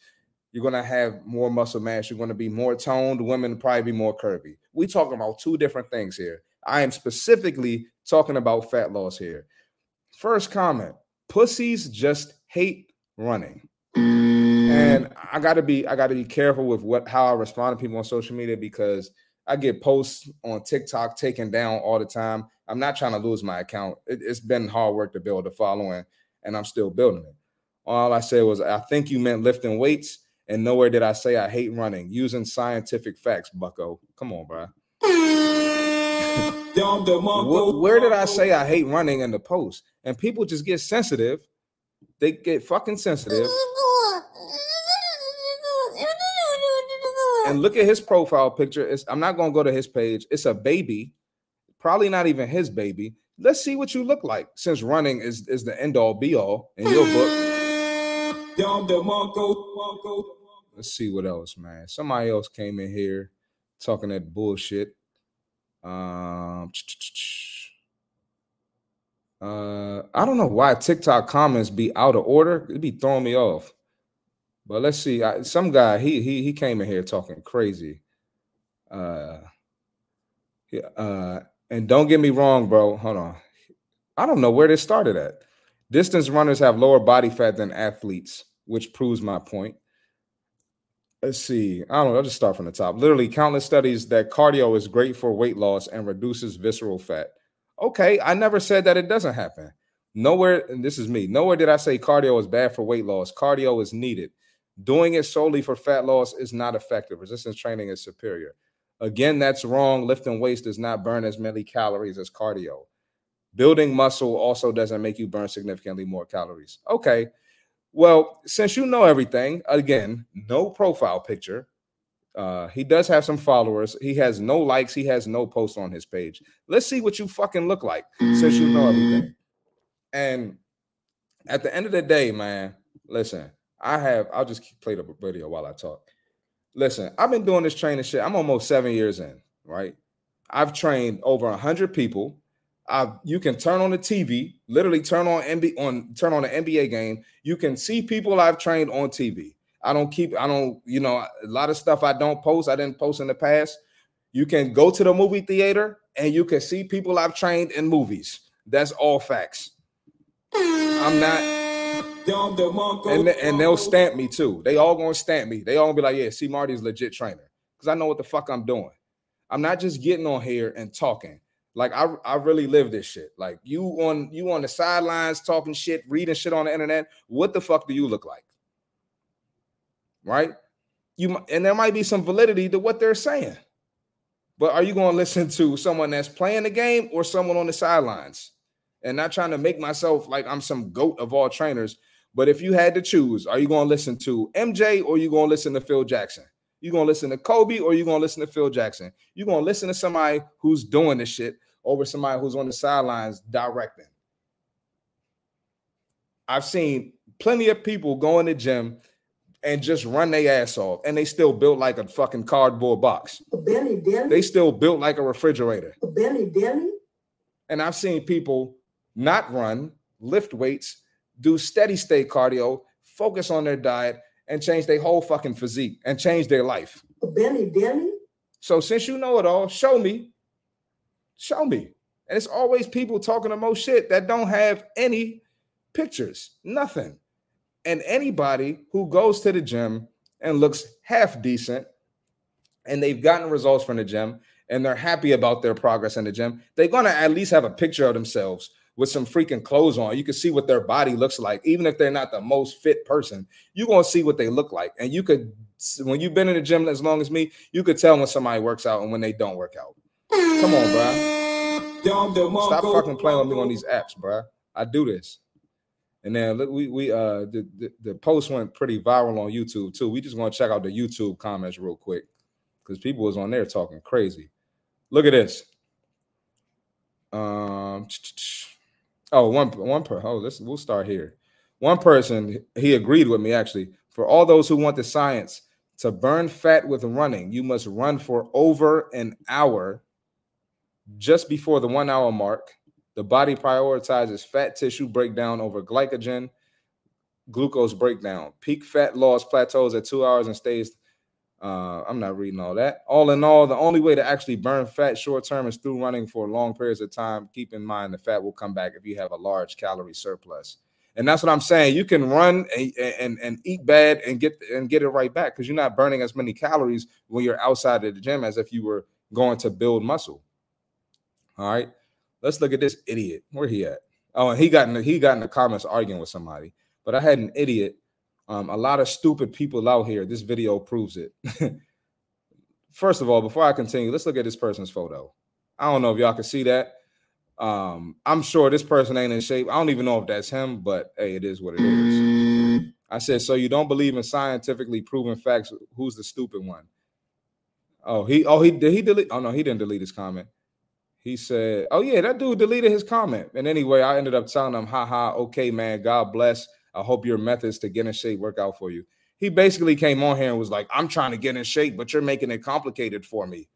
you're going to have more muscle mass. You're going to be more toned. Women probably be more curvy. We talking about two different things here. I am specifically talking about fat loss here. First comment pussies just hate running. And I gotta be I gotta be careful with what how I respond to people on social media because I get posts on TikTok taken down all the time. I'm not trying to lose my account. It, has been hard work to build a following, and I'm still building it. All I said was, I think you meant lifting weights, and nowhere did I say I hate running. Using scientific facts, Bucko. Come on, bro. [LAUGHS] where, where did I say I hate running in the post? And people just get sensitive. They get fucking sensitive. And look at his profile picture. It's, I'm not to go to his page. It's a baby, probably not even his baby. Let's see what you look like since running is, is the end all be all in your book. Let's see what else, man. Somebody else came in here talking that bullshit. Um, uh, I don't know why TikTok comments be out of order. It be throwing me off. But let's see. I, some guy he he he came in here talking crazy. Uh, uh, and don't get me wrong, bro. Hold on. I don't know where this started at. Distance runners have lower body fat than athletes, which proves my point. Let's see. I don't know. I'll just start from the top. Literally, countless studies that cardio is great for weight loss and reduces visceral fat. Okay, I never said that it doesn't happen. Nowhere, and this is me, nowhere did I say cardio is bad for weight loss. Cardio is needed. Doing it solely for fat loss is not effective. Resistance training is superior. Again, that's wrong. Lifting weights does not burn as many calories as cardio. Building muscle also doesn't make you burn significantly more calories. Okay. Well, since you know everything, again, no profile picture. Uh, he does have some followers. He has no likes. He has no posts on his page. Let's see what you fucking look like since you know everything. And at the end of the day, man, listen, I have, I'll just play the video while I talk. Listen, I've been doing this training shit. I'm almost seven years in, right? I've trained over a hundred people. I you can turn on the TV, literally turn on NBA on turn on the NBA game. You can see people I've trained on TV. I don't keep, I don't, you know, a lot of stuff I don't post. I didn't post in the past. You can go to the movie theater and you can see people I've trained in movies. That's all facts. I'm not and, and they'll stamp me too. They all gonna stamp me. They all gonna be like, yeah, see, Marty's legit trainer. Because I know what the fuck I'm doing. I'm not just getting on here and talking. Like I, I really live this shit. Like you on you on the sidelines talking shit, reading shit on the internet. What the fuck do you look like? Right? You and there might be some validity to what they're saying. But are you going [LAUGHS] to listen to someone that's playing the game or someone on the sidelines? And not trying to make myself like I'm some goat of all trainers. But if you had to choose, are you going to listen to MJ or you going to listen to Phil Jackson? You going to listen to Kobe or you going to listen to Phil Jackson? You going to listen to somebody who's doing the shit over somebody who's on the sidelines directing. I've seen plenty of people go in the gym and just run their ass off, and they still built like a fucking cardboard box. Belly, belly, They still built like a refrigerator. belly, belly. And I've seen people not run, lift weights, do steady state cardio, focus on their diet, and change their whole fucking physique and change their life. Belly, belly. So since you know it all, show me. Show me. And it's always people talking the most shit that don't have any pictures, nothing. And anybody who goes to the gym and looks half decent and they've gotten results from the gym and they're happy about their progress in the gym, they're gonna at least have a picture of themselves with some freaking clothes on. You can see what their body looks like, even if they're not the most fit person. You're gonna see what they look like, and you could, when you've been in the gym as long as me, you could tell when somebody works out and when they don't work out. Come on, bro. Stop fucking playing with me on these apps, bro. I do this. And then we we uh the, the the post went pretty viral on YouTube too. We just want to check out the YouTube comments real quick because people was on there talking crazy. Look at this. Um, oh, one one per. Oh, let's we'll start here. One person he agreed with me actually. For all those who want the science to burn fat with running, you must run for over an hour. Just before the one hour mark, the body prioritizes fat tissue breakdown over glycogen, glucose breakdown. Peak fat loss plateaus at two hours and stays uh, I'm not reading all that. All in all, the only way to actually burn fat short term is through running for long periods of time. Keep in mind the fat will come back if you have a large calorie surplus. And that's what I'm saying. You can run and, and, and eat bad and get and get it right back because you're not burning as many calories when you're outside of the gym as if you were going to build muscle. All right. Let's look at this idiot. Where he at? Oh, and he got in the, he got in the comments arguing with somebody. But I had an idiot um, a lot of stupid people out here. This video proves it. [LAUGHS] First of all, before I continue, let's look at this person's photo. I don't know if y'all can see that. Um, I'm sure this person ain't in shape. I don't even know if that's him, but hey, it is what it is. I said, so you don't believe in scientifically proven facts? Who's the stupid one? Oh, he oh he did he delete? Oh no, he didn't delete his comment. He said, "Oh yeah, that dude deleted his comment." And anyway, I ended up telling him, "Haha, okay, man. God bless." I hope your methods to get in shape work out for you. He basically came on here and was like, I'm trying to get in shape, but you're making it complicated for me.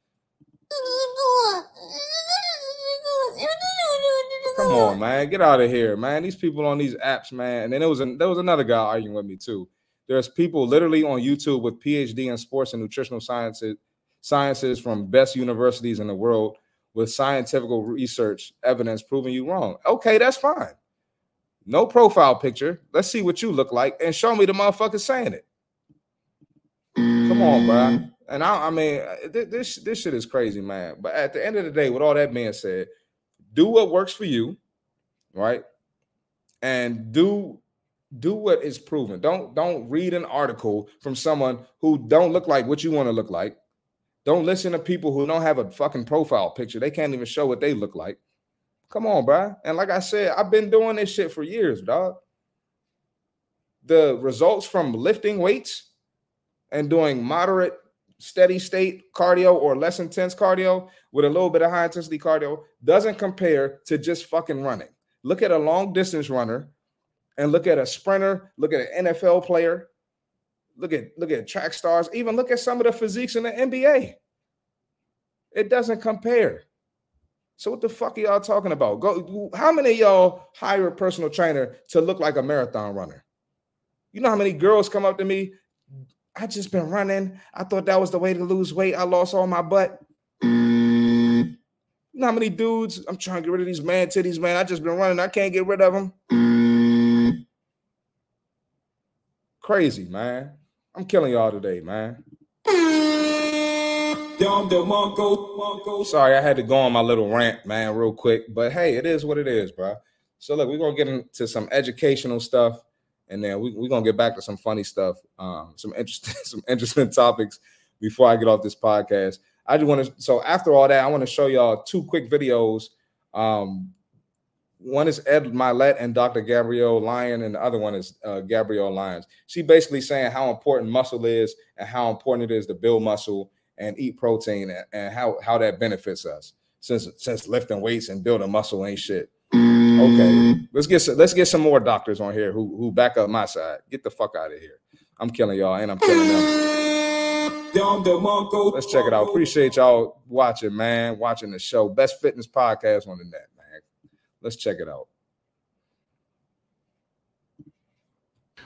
Come on, man. Get out of here, man. These people on these apps, man. And then there was an, there was another guy arguing with me too. There's people literally on YouTube with PhD in sports and nutritional sciences, sciences from best universities in the world with scientific research evidence proving you wrong. Okay, that's fine. No profile picture. Let's see what you look like and show me the motherfucker saying it. Come on, bro. Mm. And I, I mean, uh, this this shit is crazy, man. But at the end of the day, with all that being said, do what works for you, right? And do do what is proven. Don't don't read an article from someone who don't look like what you want to look like. Don't listen to people who don't have a fucking profile picture. They can't even show what they look like. Come on, bro. And like I said, I've been doing this shit for years, dog. The results from lifting weights and doing moderate, steady state cardio or less intense cardio with a little bit of high intensity cardio doesn't compare to just fucking running. Look at a long distance runner and look at a sprinter, look at an NFL player, look at look at track stars, even look at some of the physiques in the NBA. It doesn't compare. So what the fuck are y'all talking about? Go how many y'all hire a personal trainer to look like a marathon runner? You know how many girls come up to me? I just been running. I thought that was the way to lose weight. I lost all my butt. You know how many dudes? I'm trying to get rid of these man titties, man. I just been running. I can't get rid of them. Crazy, man. I'm killing y'all today, man. Sorry, I had to go on my little rant, man, real quick. But hey, it is what it is, bro. So look, we're gonna get into some educational stuff, and then we, we're gonna get back to some funny stuff, um, some interesting, [LAUGHS] some interesting topics before I get off this podcast. I just want to. So after all that, I want to show y'all two quick videos. Um, one is Ed Mylett and Dr. Gabrielle Lyon, and the other one is uh, Gabrielle Lyons. She basically saying how important muscle is and how important it is to build muscle and eat protein and, and how how that benefits us. Since since lifting weights and building muscle ain't shit. Okay, mm. let's get some, let's get some more doctors on here who who back up my side. Get the fuck out of here. I'm killing y'all and I'm killing them. Let's check it out. Appreciate y'all watching, man. Watching the show. Best fitness podcast on the net, man. Let's check it out.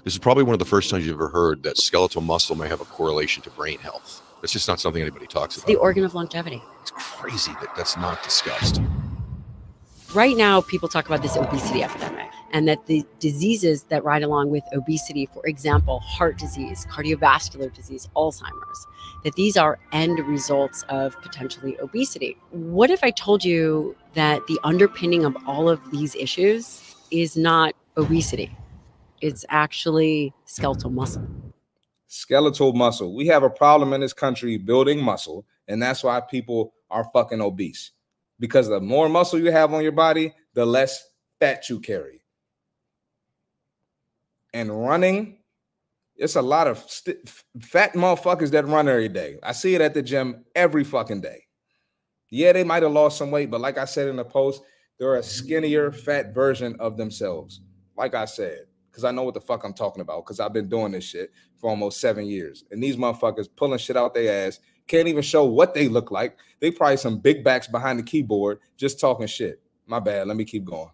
This is probably one of the first times you've ever heard that skeletal muscle may have a correlation to brain health. That's just not something anybody talks It's about. the organ of longevity. It's crazy that that's not discussed. Right now, people talk about this obesity epidemic and that the diseases that ride along with obesity, for example, heart disease, cardiovascular disease, Alzheimer's, that these are end results of potentially obesity. What if I told you that the underpinning of all of these issues is not obesity? It's actually skeletal muscle. Skeletal muscle. We have a problem in this country building muscle, and that's why people are fucking obese. Because the more muscle you have on your body, the less fat you carry. And running, it's a lot of st- fat motherfuckers that run every day. I see it at the gym every fucking day. Yeah, they might have lost some weight, but like I said in the post, they're a skinnier, fat version of themselves. Like I said, because I know what the fuck I'm talking about, because I've been doing this shit for almost seven years. And these motherfuckers pulling shit out their ass, can't even show what they look like. They probably some big backs behind the keyboard, just talking shit. My bad. Let me keep going.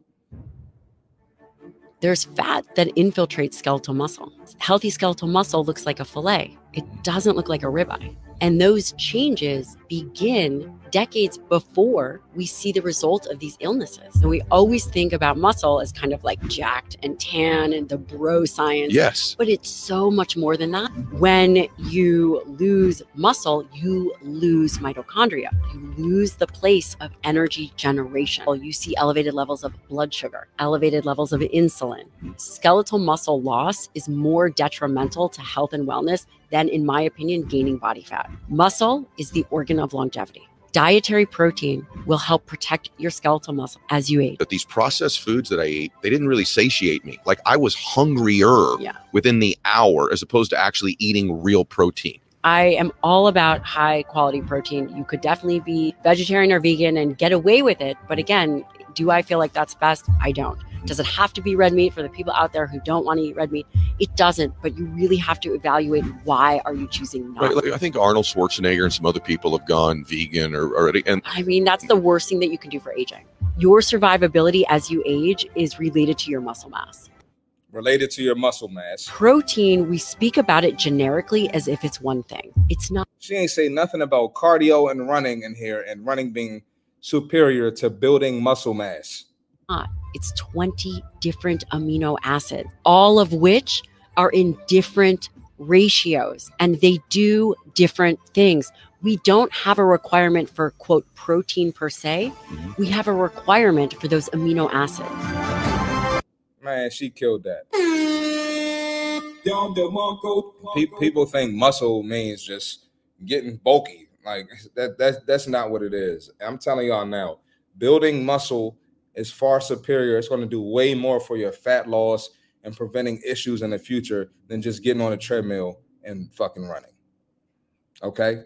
There's fat that infiltrates skeletal muscle. Healthy skeletal muscle looks like a fillet, it doesn't look like a ribeye. And those changes begin decades before we see the result of these illnesses. And we always think about muscle as kind of like jacked and tan and the bro science. Yes. But it's so much more than that. When you lose muscle, you lose mitochondria. You lose the place of energy generation. You see elevated levels of blood sugar, elevated levels of insulin. Skeletal muscle loss is more detrimental to health and wellness than, in my opinion, gaining body fat. Muscle is the organ of longevity. Dietary protein will help protect your skeletal muscle as you age. But these processed foods that I ate, they didn't really satiate me. Like I was hungrier Yeah. within the hour as opposed to actually eating real protein. I am all about high quality protein. You could definitely be vegetarian or vegan and get away with it. But again, do I feel like that's best? I don't. Does it have to be red meat for the people out there who don't want to eat red meat? It doesn't, but you really have to evaluate why are you choosing not. Right? Like I think Arnold Schwarzenegger and some other people have gone vegan or already and I mean, that's the worst thing that you can do for aging. Your survivability as you age is related to your muscle mass. Related to your muscle mass. Protein, we speak about it generically as if it's one thing. It's not. She ain't say nothing about cardio and running in here, and running being superior to building muscle mass. not. It's 20 different amino acids, all of which are in different ratios and they do different things. We don't have a requirement for quote protein per se. Mm-hmm. We have a requirement for those amino acids. Man, she killed that. Pe- people think muscle means just getting bulky. Like that, that that's not what it is. I'm telling y'all now, building muscle is far superior. It's going to do way more for your fat loss and preventing issues in the future than just getting on a treadmill and fucking running. Okay,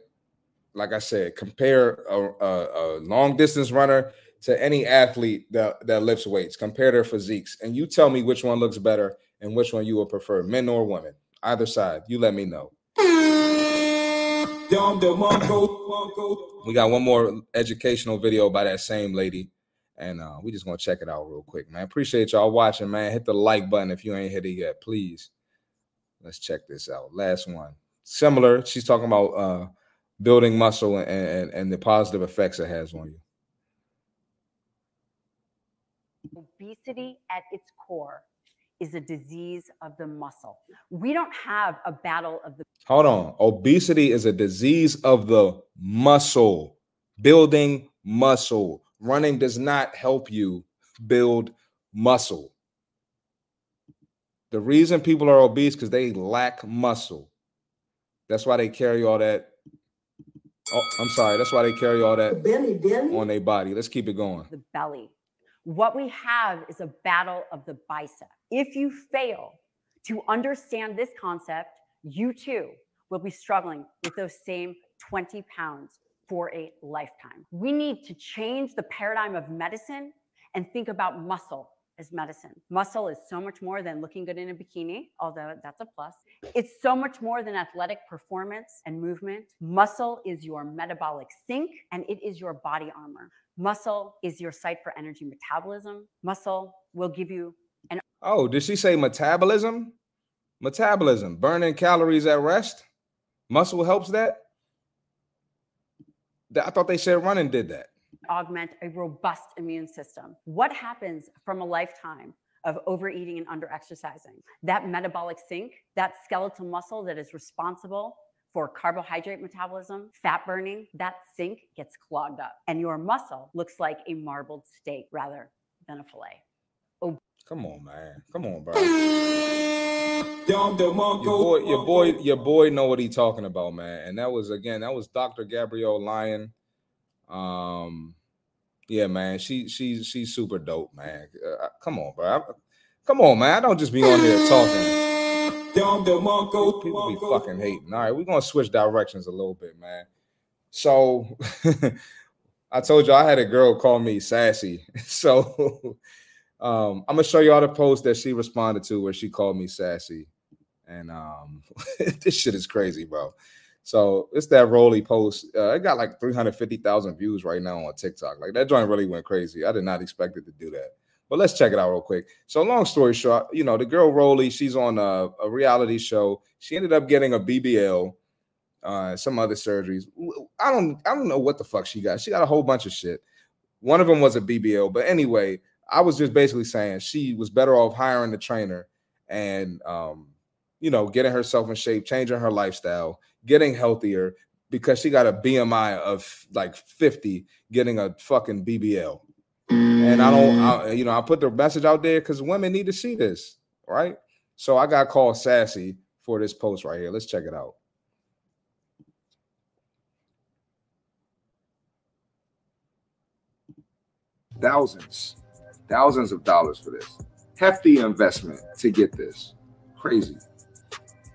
like I said, compare a, a, a long distance runner to any athlete that, that lifts weights. Compare their physiques, and you tell me which one looks better and which one you would prefer, men or women. Either side, you let me know. We got one more educational video by that same lady, and uh, we just gonna check it out real quick, man. Appreciate y'all watching, man. Hit the like button if you ain't hit it yet, please. Let's check this out. Last one, similar. She's talking about uh, building muscle and, and and the positive effects it has on you. obesity at its core is a disease of the muscle. We don't have a battle of the Hold on. Obesity is a disease of the muscle, building muscle. Running does not help you build muscle. The reason people are obese because they lack muscle. That's why they carry all that. Oh, I'm sorry. That's why they carry all that Belly, belly. on their body. Let's keep it going. the belly. What we have is a battle of the bicep. If you fail to understand this concept, you too will be struggling with those same 20 pounds for a lifetime. We need to change the paradigm of medicine and think about muscle as medicine. Muscle is so much more than looking good in a bikini, although that's a plus. It's so much more than athletic performance and movement. Muscle is your metabolic sink and it is your body armor. Muscle is your site for energy metabolism. Muscle will give you Oh, did she say metabolism? Metabolism, burning calories at rest. Muscle helps that. I thought they said running did that. augment a robust immune system. What happens from a lifetime of overeating and underexercising? That metabolic sink, that skeletal muscle that is responsible for carbohydrate metabolism, fat burning, that sink gets clogged up and your muscle looks like a marbled steak rather than a fillet. Come on, man. Come on, bro. Your boy, your boy, your boy know what he talking about, man. And that was again, that was Dr. Gabrielle Lyon. Um, yeah, man, she she's she's super dope, man. Uh, come on, bro. I- come on, man. I don't just be on here talking. People be fucking hating. All right, we're gonna switch directions a little bit, man. So [LAUGHS] I told you I had a girl call me sassy. [LAUGHS] So um, I'm gonna show you all the post that she responded to where she called me sassy. And um, [LAUGHS] this shit is crazy, bro. So it's that Rolly post. Uh, it got like 350,000 views right now on TikTok. Like that joint really went crazy. I did not expect it to do that. But let's check it out real quick. So long story short, you know, the girl Rolly, she's on a, a reality show. She ended up getting a BBL, uh, some other surgeries. I don't, I don't know what the fuck she got. She got a whole bunch of shit. One of them was a BBL, but anyway, I was just basically saying she was better off hiring a trainer and um, you know, getting herself in shape, changing her lifestyle, getting healthier because she got a BMI of like 50, getting a fucking BBL. And I don't, I, you know, I put the message out there because women need to see this, right? So I got called sassy for this post right here. Let's check it out. Thousands, thousands of dollars for this. Hefty investment to get this. Crazy.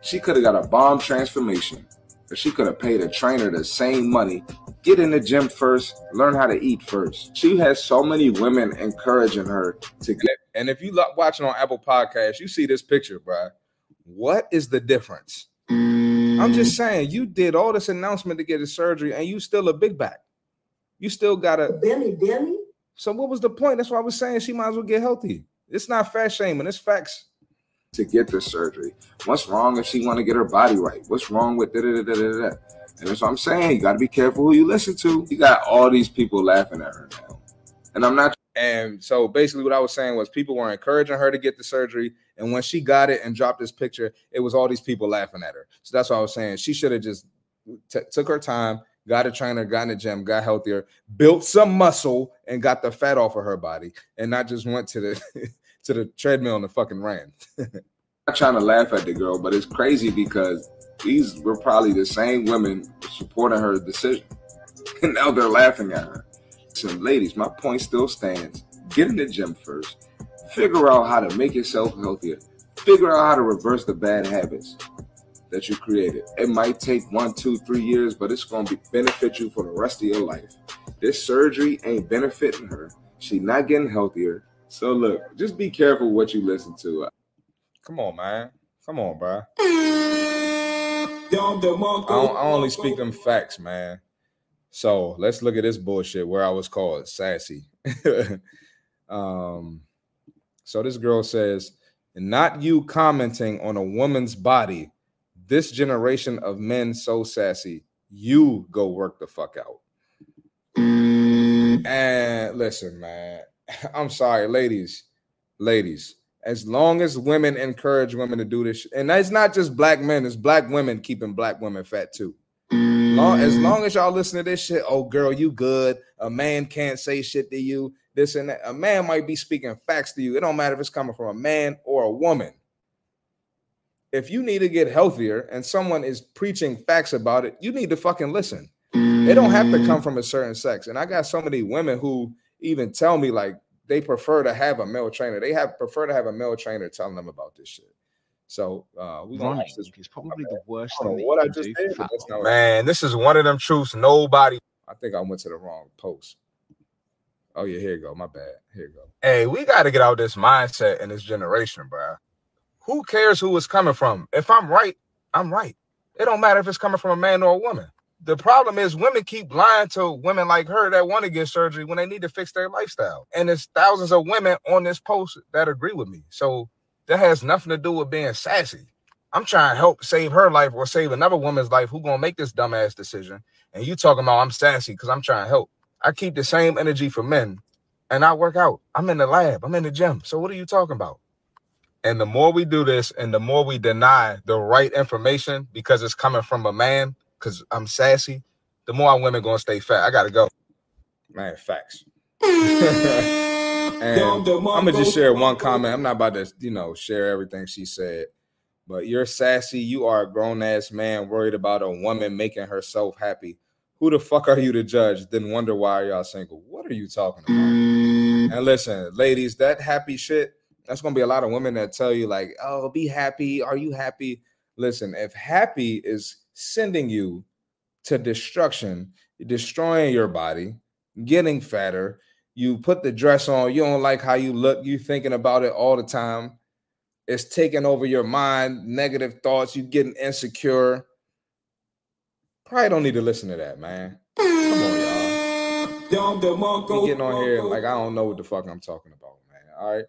She could have got a bomb transformation, or she could have paid a trainer the same money. Get in the gym first, learn how to eat first. She has so many women encouraging her to get. And if you lo- watching on Apple Podcasts, you see this picture, bruh. What is the difference? I'm just saying, you did all this announcement to get a surgery, and you still a big back. You still got a belly, belly. So what was the point? That's why I was saying she might as well get healthy. It's not fat shaming, it's facts. To get the surgery. What's wrong if she want to get her body right? What's wrong with da da da da da? And that's what I'm saying. You got to be careful who you listen to. You got all these people laughing at her now, and I'm not. And so basically, what I was saying was people were encouraging her to get the surgery, and when she got it and dropped this picture, it was all these people laughing at her. So that's what I was saying. She should have just t- took her time, got a trainer, got in the gym, got healthier, built some muscle, and got the fat off of her body, and not just went to the [LAUGHS] to the treadmill and the fucking ran. [LAUGHS] not trying to laugh at the girl, but it's crazy because these were probably the same women supporting her decision, [LAUGHS] and now they're laughing at her. So, ladies, my point still stands. Get in the gym first. Figure out how to make yourself healthier. Figure out how to reverse the bad habits that you created. It might take one, two, three years, but it's going to be benefit you for the rest of your life. This surgery ain't benefiting her. She not getting healthier. So look, just be careful what you listen to. Come on, man. Come on, bro. I, don't, I only speak them facts, man. So let's look at this bullshit where I was called sassy. [LAUGHS] um, so this girl says, not you commenting on a woman's body. This generation of men so sassy. You go work the fuck out. And listen, man. [LAUGHS] I'm sorry, ladies. Ladies, As long as women encourage women to do this, and it's not just black men, it's black women keeping black women fat too. Long, as long as y'all listen to this shit, oh girl, you good. A man can't say shit to you. This and that. A man might be speaking facts to you. It don't matter if it's coming from a man or a woman. If you need to get healthier and someone is preaching facts about it, you need to fucking listen. It don't have to come from a certain sex. And I got so many women who even tell me like they prefer to have a male trainer. They have prefer to have a male trainer telling them about this shit. So uh we gonna this. is probably the worst I thing what I just did. for but fat that's not loss. Man, this is one of them truths nobody. I think I went to the wrong post. Oh yeah, here you go. My bad. Here you go. Hey, we got to get out this mindset in this generation, bro. Who cares who it's coming from? If I'm right, I'm right. It don't matter if it's coming from a man or a woman. The problem is women keep lying to women like her that want to get surgery when they need to fix their lifestyle. And there's thousands of women on this post that agree with me. So that has nothing to do with being sassy. I'm trying to help save her life or save another woman's life who gonna make this dumbass decision. And you talking about I'm sassy because I'm trying to help. I keep the same energy for men and I work out. I'm in the lab, I'm in the gym. So what are you talking about? And the more we do this and the more we deny the right information because it's coming from a man, because I'm sassy, the more our women gonna stay fat. I gotta go. Man, facts. [LAUGHS] and I'm gonna just share one comment. I'm not about to, you know, share everything she said, but you're sassy. You are a grown ass man worried about a woman making herself happy. Who the fuck are you to judge? Then wonder why y'all single. What are you talking about? And listen, ladies, that happy shit. That's gonna be a lot of women that tell you like, "Oh, be happy. Are you happy?" Listen, if happy is sending you to destruction, destroying your body, getting fatter, you put the dress on, you don't like how you look, you thinking about it all the time. It's taking over your mind, negative thoughts, you getting insecure. Probably don't need to listen to that, man. Come on, y'all. We getting on here like I don't know what the fuck I'm talking about, man. All right.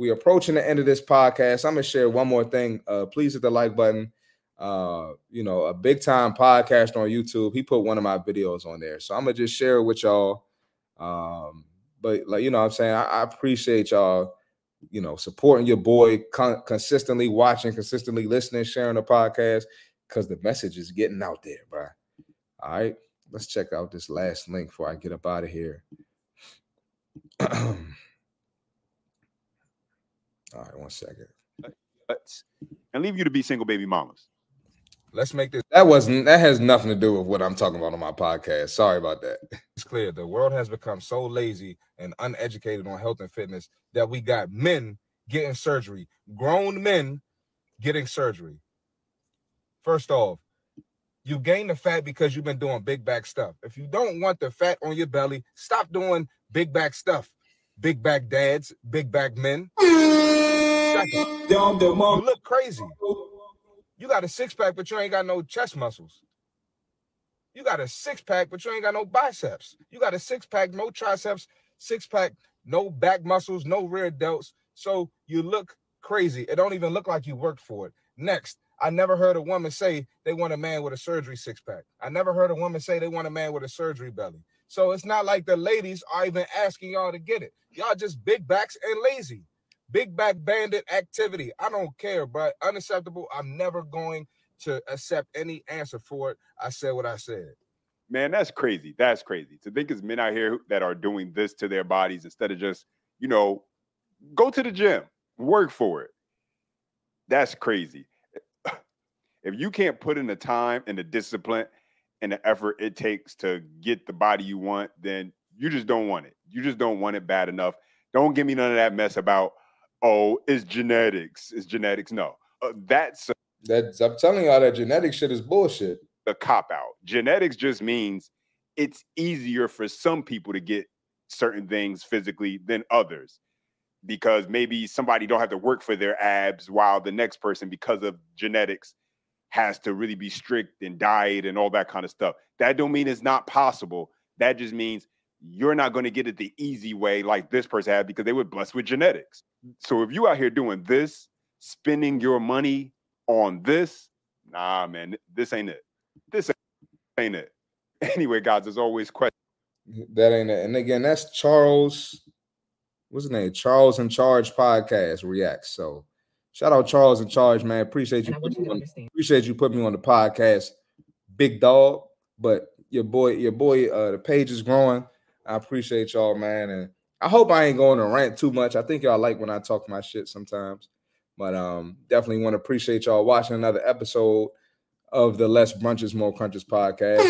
We approaching the end of this podcast. I'm gonna share one more thing. Uh, please hit the like button. Uh, you know, a big time podcast on YouTube. He put one of my videos on there, so I'm gonna just share it with y'all. Um, but like you know, I'm saying I, I appreciate y'all. You know, supporting your boy, con- consistently watching, consistently listening, sharing the podcast because the message is getting out there, bro. All right, let's check out this last link before I get up out of here. [CLEARS THROAT] All right, one second. Let's- and leave you to be single baby mamas. Let's make this. That wasn't. That has nothing to do with what I'm talking about on my podcast. Sorry about that. It's clear the world has become so lazy and uneducated on health and fitness that we got men getting surgery, grown men getting surgery. First off, you gain the fat because you've been doing big back stuff. If you don't want the fat on your belly, stop doing big back stuff. Big back dads, big back men. Second, you look crazy. You got a six pack, but you ain't got no chest muscles. You got a six pack, but you ain't got no biceps. You got a six pack, no triceps, six pack, no back muscles, no rear delts. So you look crazy. It don't even look like you worked for it. Next, I never heard a woman say they want a man with a surgery six pack. I never heard a woman say they want a man with a surgery belly. So it's not like the ladies are even asking y'all to get it. Y'all just big backs and lazy. Big back bandit activity. I don't care, but unacceptable. I'm never going to accept any answer for it. I said what I said. Man, that's crazy. That's crazy. To think it's men out here that are doing this to their bodies instead of just, you know, go to the gym, work for it. That's crazy. [CLEARS THROAT] If you can't put in the time and the discipline and the effort it takes to get the body you want, then you just don't want it. You just don't want it bad enough. Don't give me none of that mess about, oh, it's genetics. It's genetics. No, uh, that's That's I'm telling y'all that genetic shit is bullshit. a cop out. Genetics just means it's easier for some people to get certain things physically than others because maybe somebody don't have to work for their abs while the next person because of genetics has to really be strict and diet and all that kind of stuff. That don't mean it's not possible. That just means you're not going to get it the easy way like this person had because they were blessed with genetics. So if you out here doing this, spending your money on this, nah, man, this ain't it. This ain't it. [LAUGHS] Anyway, guys, there's always questions. That ain't it. And again, that's Charles what's his name? Charles in Charge podcast reacts. So shout out Charles in Charge, man. Appreciate you. And I want putting you on- appreciate you putting me on the podcast, big dog. But your boy, your boy, uh, the page is growing. I appreciate y'all, man, and I hope I ain't going to rant too much. I think y'all like when I talk my shit sometimes, but um, definitely want to appreciate y'all watching another episode of the Less Brunches More Crunches podcast.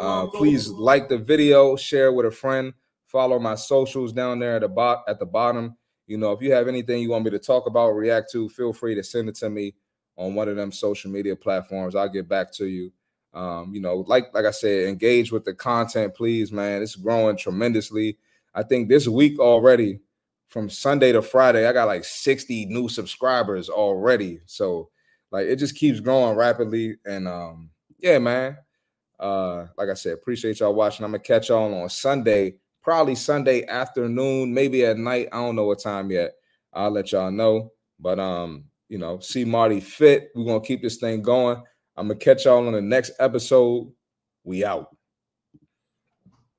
Uh, please like the video, share with a friend, follow my socials down there at the bot at the bottom. You know, if you have anything you want me to talk about, react to, feel free to send it to me on one of them social media platforms. I'll get back to you. Um, you know, like like I said, engage with the content, please, man. It's growing tremendously. I think this week already, from Sunday to Friday, I got like 60 new subscribers already. So like it just keeps growing rapidly. And um, yeah, man. Uh, like I said, appreciate y'all watching. I'm gonna catch y'all on Sunday, probably Sunday afternoon, maybe at night. I don't know what time yet. I'll let y'all know. But um, you know, C Marty Fit. We're gonna keep this thing going. I'm gonna catch y'all on the next episode. We out.